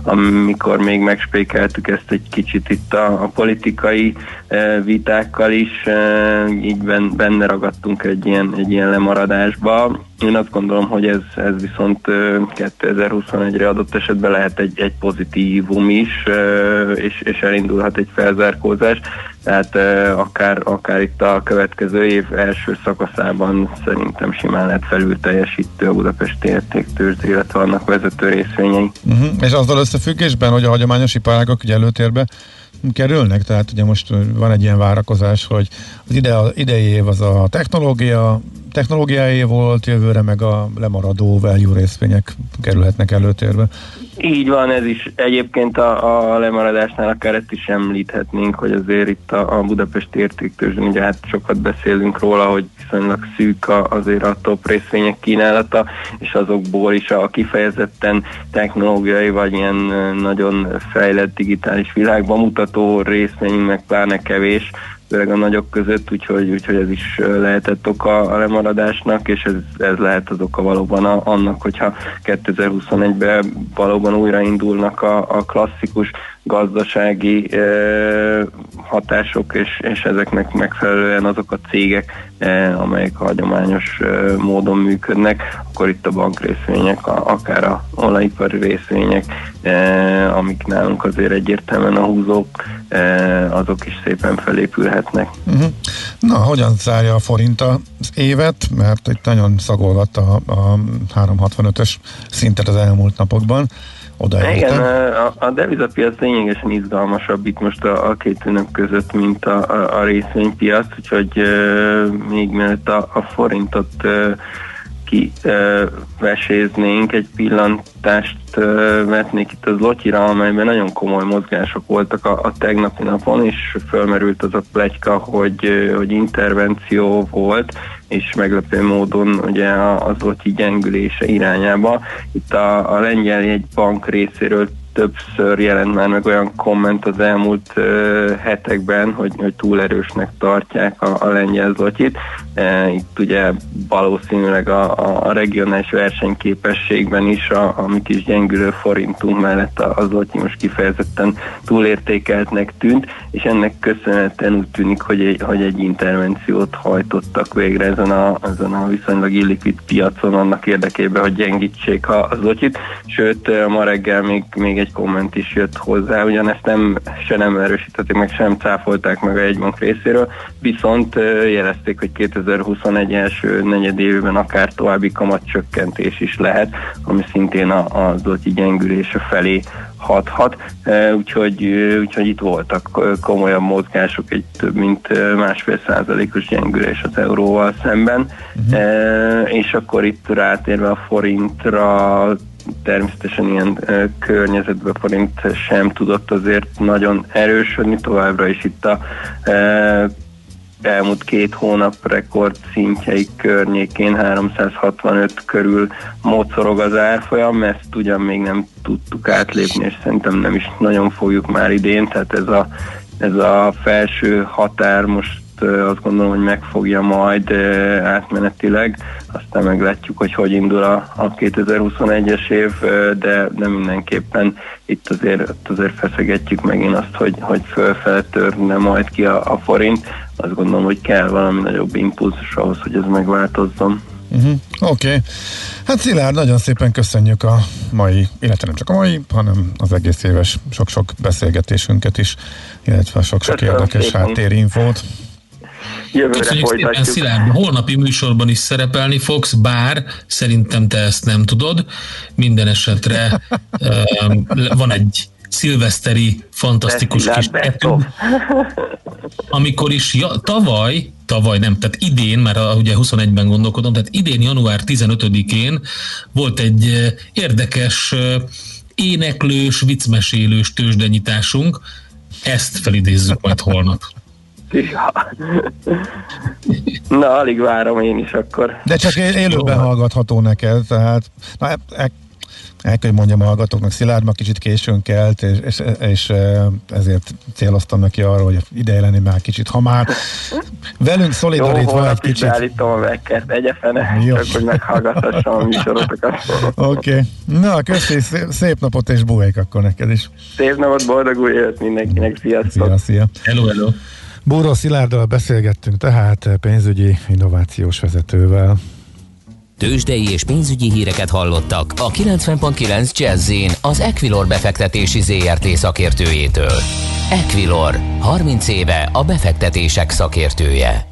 amikor még megspékeltük ezt egy kicsit itt a, a politikai e, vitákkal is, e, így benne ragadtunk egy ilyen, egy ilyen lemaradásba. Én azt gondolom, hogy ez, ez viszont 2021-re adott esetben lehet egy, egy pozitívum is, és, és elindulhat egy felzárkózás. Tehát akár, akár itt a következő év első szakaszában szerintem simán lehet felül teljesítő a Budapesti értéktőzsde, illetve vannak vezető részvényei. Uh-huh. És azzal összefüggésben, hogy a hagyományos iparágak ugye előtérbe kerülnek, tehát ugye most van egy ilyen várakozás, hogy az ide, idei év az a technológia, technológiai volt, jövőre meg a lemaradó value részvények kerülhetnek előtérbe. Így van, ez is. Egyébként a, a lemaradásnál akár ezt is említhetnénk, hogy azért itt a, a Budapesti értéktőzsön, ugye hát sokat beszélünk róla, hogy viszonylag szűk a, azért a top részvények kínálata, és azokból is a kifejezetten technológiai vagy ilyen nagyon fejlett digitális világban mutató részvény meg pláne kevés, főleg a nagyok között, úgyhogy, úgyhogy ez is lehetett oka a lemaradásnak, és ez, ez lehet az oka valóban a, annak, hogyha 2021-ben valóban újraindulnak a, a klasszikus gazdasági e, hatások, és, és ezeknek megfelelően azok a cégek, e, amelyek hagyományos e, módon működnek, akkor itt a bankrészvények, akár a olajipari részvények, e, amik nálunk azért egyértelműen a húzók, azok is szépen felépülhetnek. Uh-huh. Na, hogyan zárja a forint az évet? Mert itt nagyon szagolgatta a, a 365-ös szintet az elmúlt napokban oda Igen, a, a devizapiac lényegesen izgalmasabb itt most a, a két ünnep között, mint a, a, a részvénypiac, úgyhogy uh, még mielőtt a, a forintot uh, kiveséznénk, egy pillantást vetnék itt az Lotyira, amelyben nagyon komoly mozgások voltak a, a tegnapi napon, és fölmerült az a plegyka, hogy, hogy intervenció volt, és meglepő módon ugye az Lotyi gyengülése irányába. Itt a, a lengyel egy bank részéről többször jelent már meg olyan komment az elmúlt uh, hetekben, hogy, hogy túl erősnek tartják a, a lengyel zlotyit. Uh, itt ugye valószínűleg a, a, regionális versenyképességben is a, a mi kis gyengülő forintunk mellett a, a zlotyi most kifejezetten túlértékeltnek tűnt, és ennek köszönhetően úgy tűnik, hogy egy, hogy egy intervenciót hajtottak végre ezen a, ezen a viszonylag illikvid piacon annak érdekében, hogy gyengítsék a, a zlotyit, sőt ma reggel még, még egy komment is jött hozzá, ugyanezt nem, se nem erősítették meg, sem cáfolták meg a jegybank részéről, viszont jelezték, hogy 2021 első negyedévben akár további kamatcsökkentés is lehet, ami szintén a, a zloty gyengülése felé hathat, úgyhogy, úgyhogy itt voltak komolyabb mozgások, egy több mint másfél százalékos gyengülés az euróval szemben, uh-huh. és akkor itt rátérve a forintra természetesen ilyen e, környezetben forint sem tudott azért nagyon erősödni, továbbra is itt a e, elmúlt két hónap rekord szintjeik környékén 365 körül mocorog az árfolyam, ezt ugyan még nem tudtuk átlépni, és szerintem nem is nagyon fogjuk már idén, tehát ez a, ez a felső határ most azt gondolom, hogy megfogja majd átmenetileg, aztán meglátjuk, hogy hogy indul a, a 2021-es év, de, de mindenképpen itt azért, azért feszegetjük megint azt, hogy, hogy fölfele törne majd ki a, a forint. Azt gondolom, hogy kell valami nagyobb impulzus ahhoz, hogy ez megváltozzon. Uh-huh. Oké. Okay. Hát Szilárd, nagyon szépen köszönjük a mai, illetve nem csak a mai, hanem az egész éves sok-sok beszélgetésünket is, illetve sok-sok érdekes háttérinfót. Jövőre Köszönjük szépen, Szilárd. Holnapi műsorban is szerepelni fogsz, bár szerintem te ezt nem tudod. Minden esetre van egy szilveszteri fantasztikus kis tető, amikor is ja, tavaly, tavaly nem, tehát idén, mert ugye 21-ben gondolkodom, tehát idén január 15-én volt egy érdekes éneklős, viccmesélős tőzsdenyításunk, ezt felidézzük majd holnap. Ja. Na, alig várom én is akkor. De csak élőben hallgatható neked, tehát na, e, e, el kell, hogy mondjam a hallgatóknak, Szilárd ma kicsit későn kelt, és, és, és ezért céloztam neki arra, hogy ide lenni már kicsit, ha már velünk szolidarítva egy kicsit. Jó, beállítom a vekkert, egyefene, Jó. csak hogy meghallgathassam a műsorotokat. Oké. Okay. Na, köszi, szép napot és buhék akkor neked is. Szép napot, boldog új mindenkinek, sziasztok! Szia, szia! Hello, hello! Búró Szilárddal beszélgettünk tehát pénzügyi innovációs vezetővel. Tőzsdei és pénzügyi híreket hallottak a 90.9 jazz az Equilor befektetési ZRT szakértőjétől. Equilor, 30 éve a befektetések szakértője.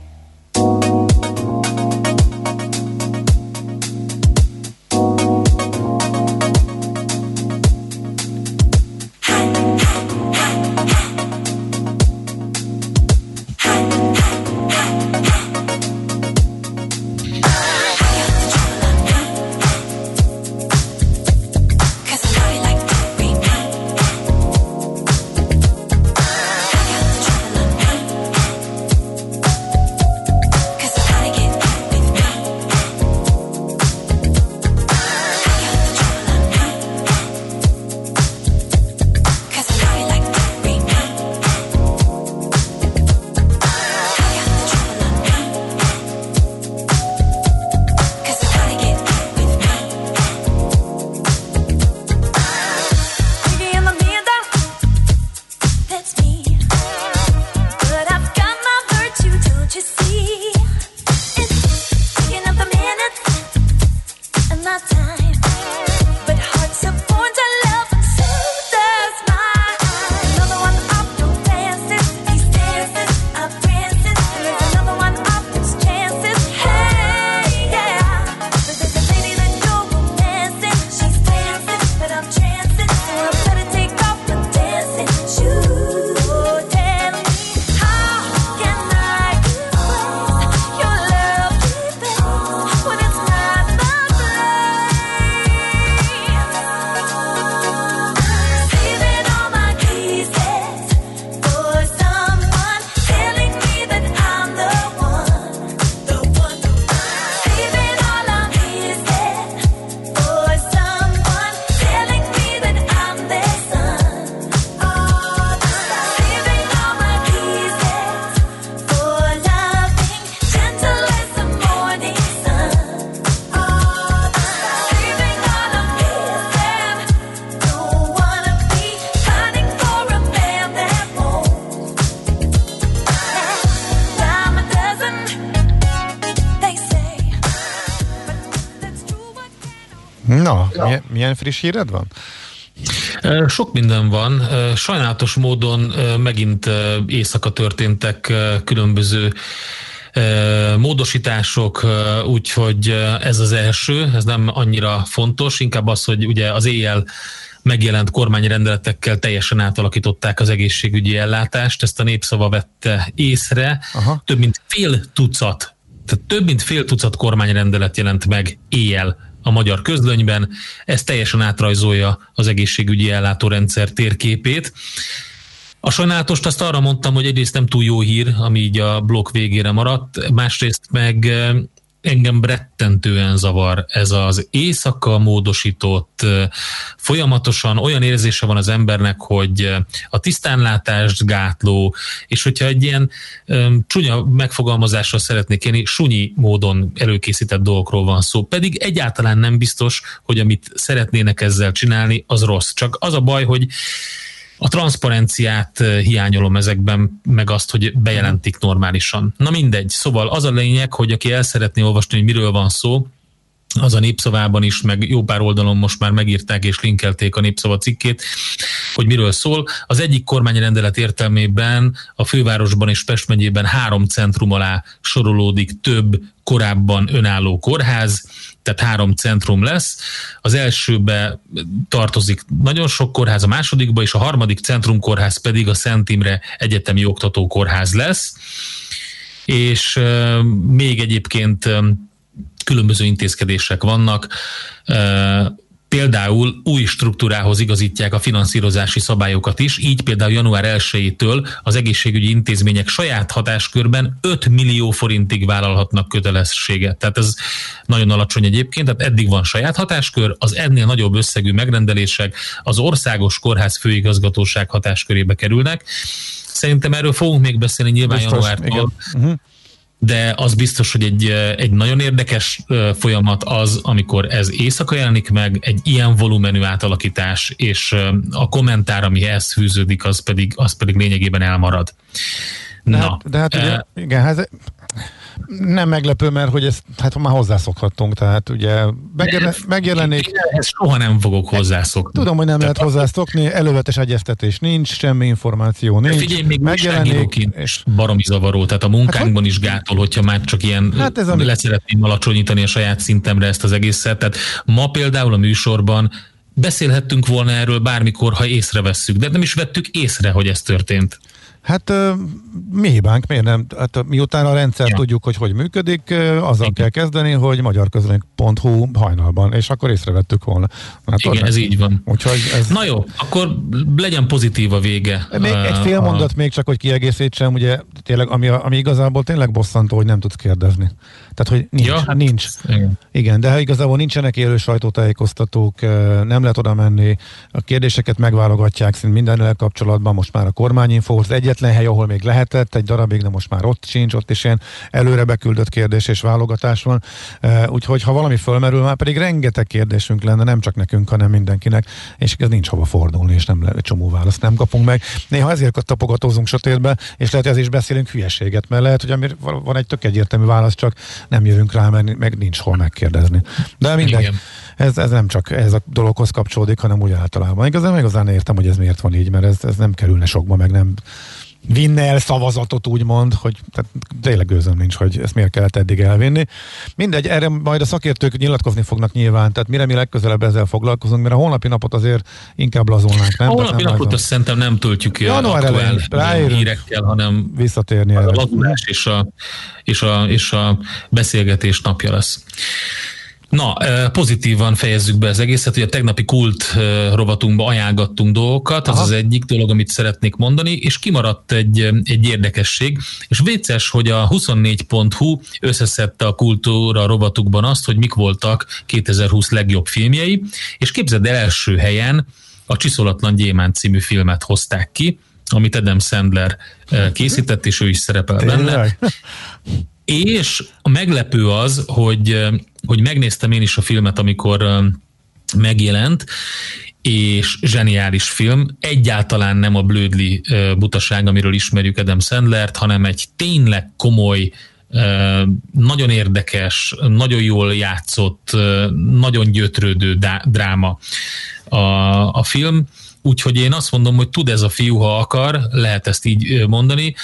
Milyen friss híred van? Sok minden van. Sajnálatos módon megint éjszaka történtek különböző módosítások, úgyhogy ez az első, ez nem annyira fontos, inkább az, hogy ugye az éjjel megjelent kormányrendeletekkel teljesen átalakították az egészségügyi ellátást, ezt a népszava vette észre. Aha. Több mint fél tucat, tehát több mint fél tucat kormányrendelet jelent meg éjjel a magyar közlönyben. Ez teljesen átrajzolja az egészségügyi ellátórendszer térképét. A sajnálatost azt arra mondtam, hogy egyrészt nem túl jó hír, ami így a blokk végére maradt, másrészt meg engem rettentően zavar ez az éjszaka módosított, folyamatosan olyan érzése van az embernek, hogy a tisztánlátást gátló, és hogyha egy ilyen um, csúnya megfogalmazásra szeretnék élni, sunyi módon előkészített dolgokról van szó. Pedig egyáltalán nem biztos, hogy amit szeretnének ezzel csinálni, az rossz. Csak az a baj, hogy a transzparenciát hiányolom ezekben, meg azt, hogy bejelentik normálisan. Na mindegy, szóval az a lényeg, hogy aki el szeretné olvasni, hogy miről van szó, az a népszavában is, meg jó pár oldalon most már megírták és linkelték a népszava cikkét, hogy miről szól. Az egyik kormányrendelet értelmében a fővárosban és Pest megyében három centrum alá sorolódik több korábban önálló kórház, tehát három centrum lesz. Az elsőbe tartozik nagyon sok kórház, a másodikba, és a harmadik centrumkórház pedig a Szent Imre Egyetemi Oktató Kórház lesz. És még egyébként különböző intézkedések vannak. Például új struktúrához igazítják a finanszírozási szabályokat is, így például január 1-től az egészségügyi intézmények saját hatáskörben 5 millió forintig vállalhatnak kötelességet. Tehát ez nagyon alacsony egyébként, tehát eddig van saját hatáskör, az ennél nagyobb összegű megrendelések az országos kórház főigazgatóság hatáskörébe kerülnek. Szerintem erről fogunk még beszélni nyilván Biztos, januártól. Uh-huh de az biztos, hogy egy, egy nagyon érdekes folyamat az, amikor ez éjszaka jelenik meg, egy ilyen volumenű átalakítás, és a kommentár, ami ehhez fűződik, az pedig, az pedig lényegében elmarad. De Na, hát, de hát ugye, igen, hát nem meglepő, mert hogy ezt hát már hozzászokhattunk, tehát ugye megjelen, megjelenik... Ezt soha nem fogok hozzászokni. Tudom, hogy nem lehet hozzászokni, előzetes egyeztetés nincs, semmi információ nincs. Figyelj, még megjelenik, és baromi zavaró, tehát a munkánkban hát, is gátol, hogyha már csak ilyen hát ez ami... le szeretném alacsonyítani a saját szintemre ezt az egészet. Tehát ma például a műsorban beszélhettünk volna erről bármikor, ha észrevesszük, de nem is vettük észre, hogy ez történt. Hát mi hibánk, miért nem? Hát, miután a rendszer ja. tudjuk, hogy hogy működik, azzal Igen. kell kezdeni, hogy magyarközlöny.hu hajnalban, és akkor észrevettük volna. Hát Igen, ez így van. Úgyhogy ez... Na jó, akkor legyen pozitív a vége. Még egy fél a... mondat még csak, hogy kiegészítsem, ugye tényleg, ami, ami igazából tényleg bosszantó, hogy nem tudsz kérdezni. Tehát, hogy nincs. Ja, hát, nincs. Igen. igen, de ha igazából nincsenek élő sajtótájékoztatók, nem lehet oda menni, a kérdéseket megválogatják szint mindennel kapcsolatban, most már a kormányinfo, az egyetlen hely, ahol még lehetett, egy darabig, de most már ott sincs, ott is ilyen előre beküldött kérdés és válogatás van. Úgyhogy ha valami fölmerül, már pedig rengeteg kérdésünk lenne, nem csak nekünk, hanem mindenkinek, és ez nincs hova fordulni, és nem egy csomó választ nem kapunk meg. Néha ezért tapogatózunk sötétbe, és lehet, hogy ez is beszélünk hülyeséget, mert lehet, hogy van egy tök egyértelmű válasz, csak nem jövünk rá, mert meg nincs hol megkérdezni. De mindegy, ez, ez nem csak ez a dologhoz kapcsolódik, hanem úgy általában. Igazán, igazán értem, hogy ez miért van így, mert ez, ez nem kerülne sokba, meg nem vinne el szavazatot, úgymond, hogy tehát tényleg gőzöm nincs, hogy ezt miért kellett eddig elvinni. Mindegy, erre majd a szakértők nyilatkozni fognak nyilván, tehát mire mi legközelebb ezzel foglalkozunk, mert a holnapi napot azért inkább lazolnánk, nem? A holnapi napot nagyon... azt szerintem nem töltjük ki Január aktuál hírekkel, hanem visszatérni a lazulás és a, és, a, és a beszélgetés napja lesz. Na, pozitívan fejezzük be az egészet, hogy a tegnapi kult rovatunkba ajánlgattunk dolgokat, az Aha. az egyik dolog, amit szeretnék mondani, és kimaradt egy, egy érdekesség, és vicces, hogy a 24.hu összeszedte a kultúra rovatukban azt, hogy mik voltak 2020 legjobb filmjei, és képzeld el első helyen a Csiszolatlan Gyémánt című filmet hozták ki, amit Adam Sandler készített, és ő is szerepel benne. És a meglepő az, hogy, hogy megnéztem én is a filmet, amikor megjelent, és zseniális film. Egyáltalán nem a blödli butaság, amiről ismerjük Adam Sandlert, hanem egy tényleg komoly, nagyon érdekes, nagyon jól játszott, nagyon gyötrődő dráma a, a film Úgyhogy én azt mondom, hogy tud ez a fiú, ha akar, lehet ezt így mondani.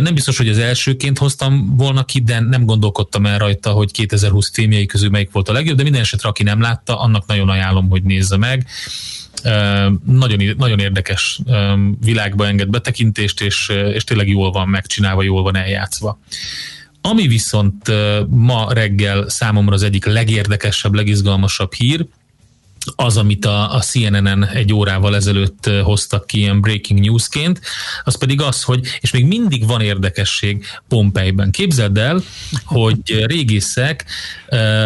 Nem biztos, hogy az elsőként hoztam volna ki, de nem gondolkodtam el rajta, hogy 2020 filmjei közül melyik volt a legjobb, de minden esetre, aki nem látta, annak nagyon ajánlom, hogy nézze meg. Nagyon, nagyon érdekes világba enged betekintést, és, és tényleg jól van megcsinálva, jól van eljátszva. Ami viszont ma reggel számomra az egyik legérdekesebb, legizgalmasabb hír, az, amit a, a CNN-en egy órával ezelőtt hoztak ki ilyen breaking newsként, az pedig az, hogy, és még mindig van érdekesség Pompejben. Képzeld el, hogy régészek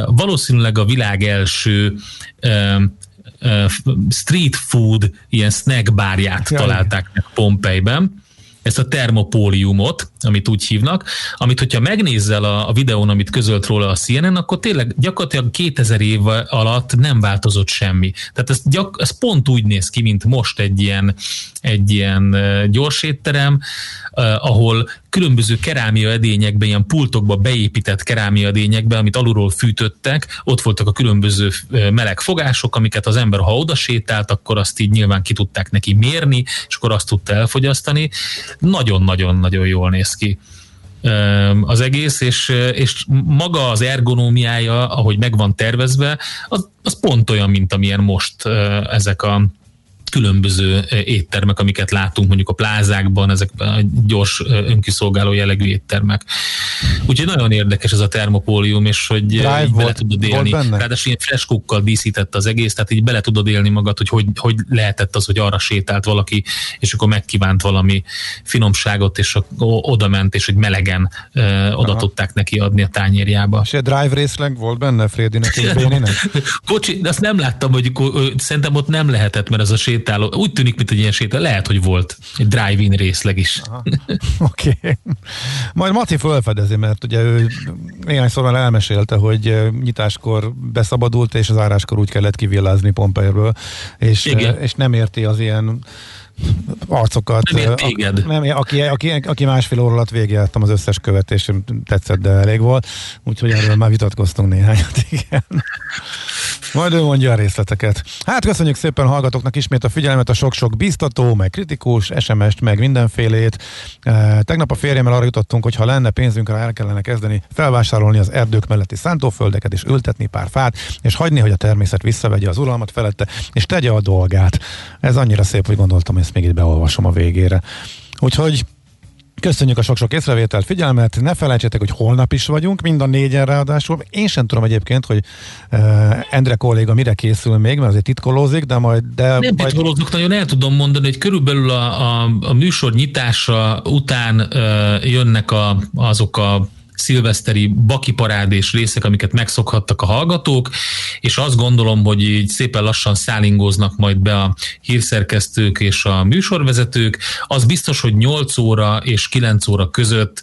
valószínűleg a világ első street food, ilyen snack bárját találták meg Pompejben, ezt a termopóliumot, amit úgy hívnak, amit hogyha megnézzel a, a videón, amit közölt róla a CNN, akkor tényleg gyakorlatilag 2000 év alatt nem változott semmi. Tehát ez, gyak, ez pont úgy néz ki, mint most egy ilyen, egy ilyen gyors étterem, eh, ahol különböző kerámia edényekbe, ilyen pultokba beépített kerámia edényekbe, amit alulról fűtöttek, ott voltak a különböző meleg fogások, amiket az ember, ha oda sétált, akkor azt így nyilván ki tudták neki mérni, és akkor azt tudta elfogyasztani. Nagyon-nagyon-nagyon jól néz ki az egész, és, és maga az ergonómiája, ahogy meg van tervezve, az, az pont olyan, mint amilyen most ezek a különböző éttermek, amiket látunk mondjuk a plázákban, ezek a gyors önkiszolgáló jellegű éttermek. Úgyhogy nagyon érdekes ez a termopólium, és hogy Drive így bele tudod élni. Ráadásul ilyen freskókkal díszített az egész, tehát így bele tudod élni magad, hogy, hogy hogy lehetett az, hogy arra sétált valaki, és akkor megkívánt valami finomságot, és oda ment, és hogy melegen ö, oda Aha. tudták neki adni a tányérjába. És egy drive részleg volt benne Frédinek és Kocsi, de azt nem láttam, hogy szerintem ott nem lehetett, mert az a sét sétáló, úgy tűnik, mint egy ilyen sétáló, lehet, hogy volt egy drive-in részleg is. Oké. Okay. Majd Mati felfedezi, mert ugye ő néhányszor már elmesélte, hogy nyitáskor beszabadult, és az áráskor úgy kellett kivillázni Pompeiről, és, és nem érti az ilyen arcokat. Nem téged. Nem, aki, aki, aki másfél óra alatt végigjártam az összes követés, tetszett, de elég volt. Úgyhogy erről már vitatkoztunk néhányat, igen. Majd ő mondja a részleteket. Hát köszönjük szépen a hallgatóknak ismét a figyelmet, a sok-sok biztató, meg kritikus, SMS-t, meg mindenfélét. E, tegnap a férjemmel arra jutottunk, hogy ha lenne pénzünk, el kellene kezdeni felvásárolni az erdők melletti szántóföldeket, és ültetni pár fát, és hagyni, hogy a természet visszavegye az uralmat felette, és tegye a dolgát. Ez annyira szép, hogy gondoltam, hogy ezt még itt beolvasom a végére. Úgyhogy Köszönjük a sok-sok észrevételt, figyelmet, ne felejtsétek, hogy holnap is vagyunk, mind a négyen ráadásul. Én sem tudom egyébként, hogy uh, Endre kolléga mire készül még, mert azért titkolózik, de majd... De Nem majd... titkolózok, nagyon el tudom mondani, hogy körülbelül a, a, a műsor nyitása után uh, jönnek a, azok a szilveszteri bakiparádés részek, amiket megszokhattak a hallgatók, és azt gondolom, hogy így szépen lassan szállingóznak majd be a hírszerkesztők és a műsorvezetők. Az biztos, hogy 8 óra és 9 óra között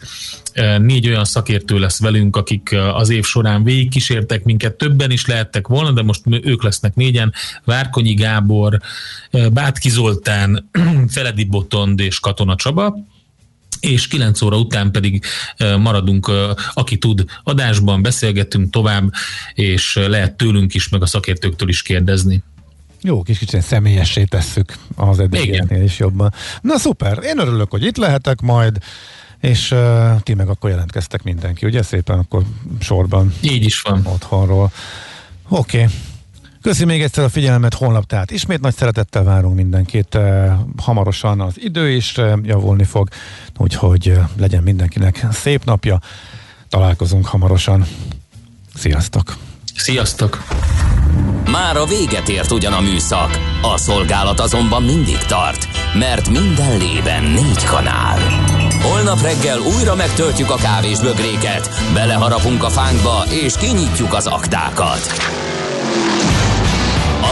e, négy olyan szakértő lesz velünk, akik az év során végigkísértek minket, többen is lehettek volna, de most ők lesznek négyen, Várkonyi Gábor, e, Bátki Zoltán, Feledi Botond és Katona Csaba és 9 óra után pedig maradunk, aki tud adásban, beszélgetünk tovább, és lehet tőlünk is, meg a szakértőktől is kérdezni. Jó, kis kicsit személyessé tesszük az eddigieknél is jobban. Na szuper, én örülök, hogy itt lehetek majd, és uh, ti meg akkor jelentkeztek mindenki, ugye szépen akkor sorban. Így is van. Otthonról. Oké, okay. Köszi még egyszer a figyelmet, holnap tehát ismét nagy szeretettel várunk mindenkit. Eh, hamarosan az idő is eh, javulni fog, úgyhogy eh, legyen mindenkinek szép napja. Találkozunk hamarosan. Sziasztok! Sziasztok! Már a véget ért ugyan a műszak, a szolgálat azonban mindig tart, mert minden lében négy kanál. Holnap reggel újra megtöltjük a kávés bögréket, beleharapunk a fánkba és kinyitjuk az aktákat.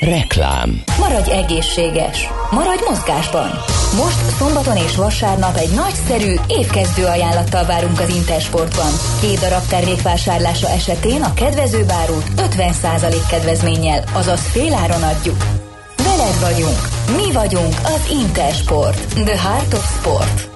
Reklám. Maradj egészséges. Maradj mozgásban. Most szombaton és vasárnap egy nagyszerű évkezdő ajánlattal várunk az Intersportban. Két darab termékvásárlása esetén a kedvező bárút 50% kedvezménnyel, azaz féláron adjuk. Veled vagyunk, mi vagyunk az Intersport, the heart of sport.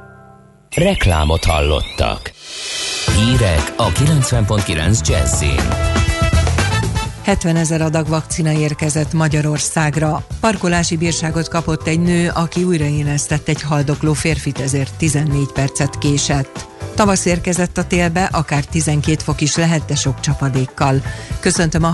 Reklámot hallottak. Hírek a 90.9 Jazzin. 70 ezer adag vakcina érkezett Magyarországra. Parkolási bírságot kapott egy nő, aki újraélesztett egy haldokló férfit, ezért 14 percet késett. Tavasz érkezett a télbe, akár 12 fok is lehet, de sok csapadékkal. Köszöntöm a